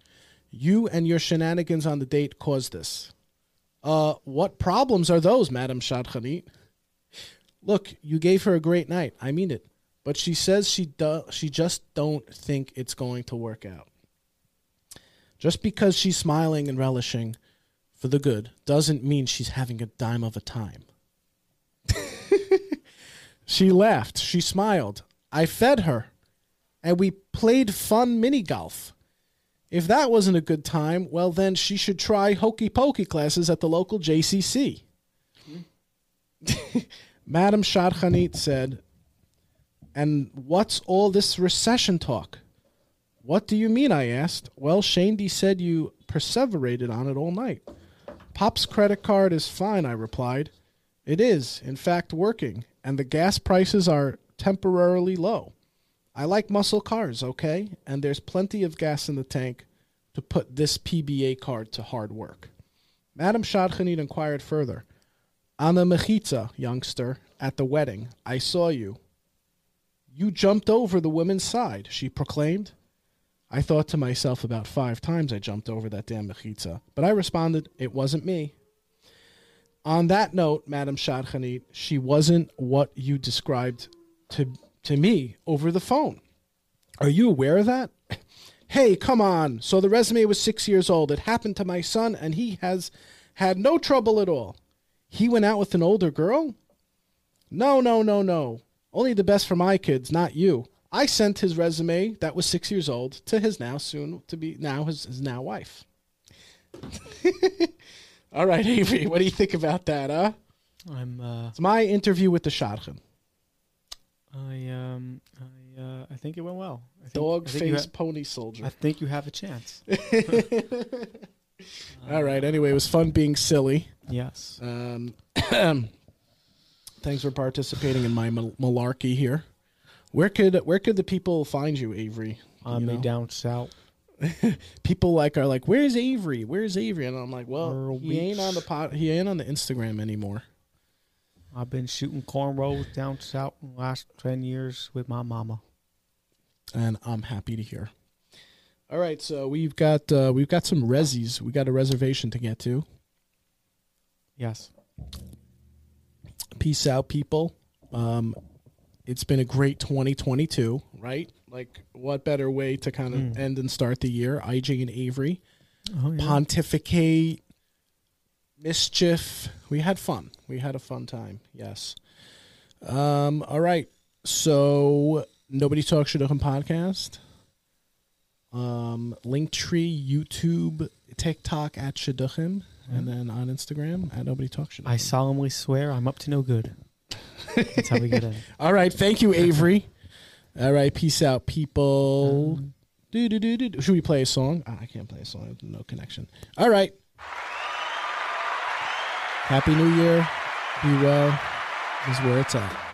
You and your shenanigans on the date caused this. Uh, what problems are those, Madam Shadchanit? Look, you gave her a great night. I mean it. But she says she do- she just don't think it's going to work out. Just because she's smiling and relishing for the good doesn't mean she's having a dime of a time. she laughed. She smiled. I fed her. And we played fun mini golf. If that wasn't a good time, well, then she should try hokey pokey classes at the local JCC. Madam Shadchanit said, And what's all this recession talk? What do you mean? I asked. Well, Shandy said you perseverated on it all night. Pop's credit card is fine, I replied. It is, in fact, working, and the gas prices are temporarily low. I like muscle cars, okay? And there's plenty of gas in the tank to put this PBA card to hard work. Madam Shadchanit inquired further. On the mechitza, youngster, at the wedding, I saw you. You jumped over the woman's side, she proclaimed. I thought to myself about five times I jumped over that damn mechitza, but I responded, it wasn't me. On that note, Madam Shadchanit, she wasn't what you described to to me over the phone. Are you aware of that? hey, come on. So the resume was six years old. It happened to my son, and he has had no trouble at all. He went out with an older girl? No, no, no, no. Only the best for my kids, not you. I sent his resume that was six years old to his now soon to be now his, his now wife. all right, Avery, what do you think about that, huh? I'm. Uh, It's my interview with the Shadchan. I um. I uh. I think it went well. I think, Dog I think face ha- pony soldier. I think you have a chance. All right. Anyway, it was fun being silly. Yes. Um, thanks for participating in my mal- malarkey here. Where could where could the people find you, Avery? On me down south. People like are like, "Where's Avery? Where's Avery?" And I'm like, "Well, he ain't on the pot. He ain't on the Instagram anymore." I've been shooting cornrows down south in the last ten years with my mama. and I'm happy to hear. All right, so we've got uh, we've got some resis. We got a reservation to get to. Yes. Peace out, people. Um, it's been a great 2022, right? Like, what better way to kind of Mm. end and start the year? IJ and Avery Oh yeah. pontificate, mischief. We had fun. We had a fun time. Yes. Um. All right. So nobody talks shidduchim podcast. Um. Linktree, YouTube, TikTok at shidduchim, and then on Instagram at nobody talks shidduchim. I solemnly swear I'm up to no good. That's how we get in. All right. Thank you, Avery. All right. Peace out, people. Um, Do, do, do, do. Should we play a song? Ah, I can't play a song. No connection. All right. Happy New Year. Be well. This is where it's at.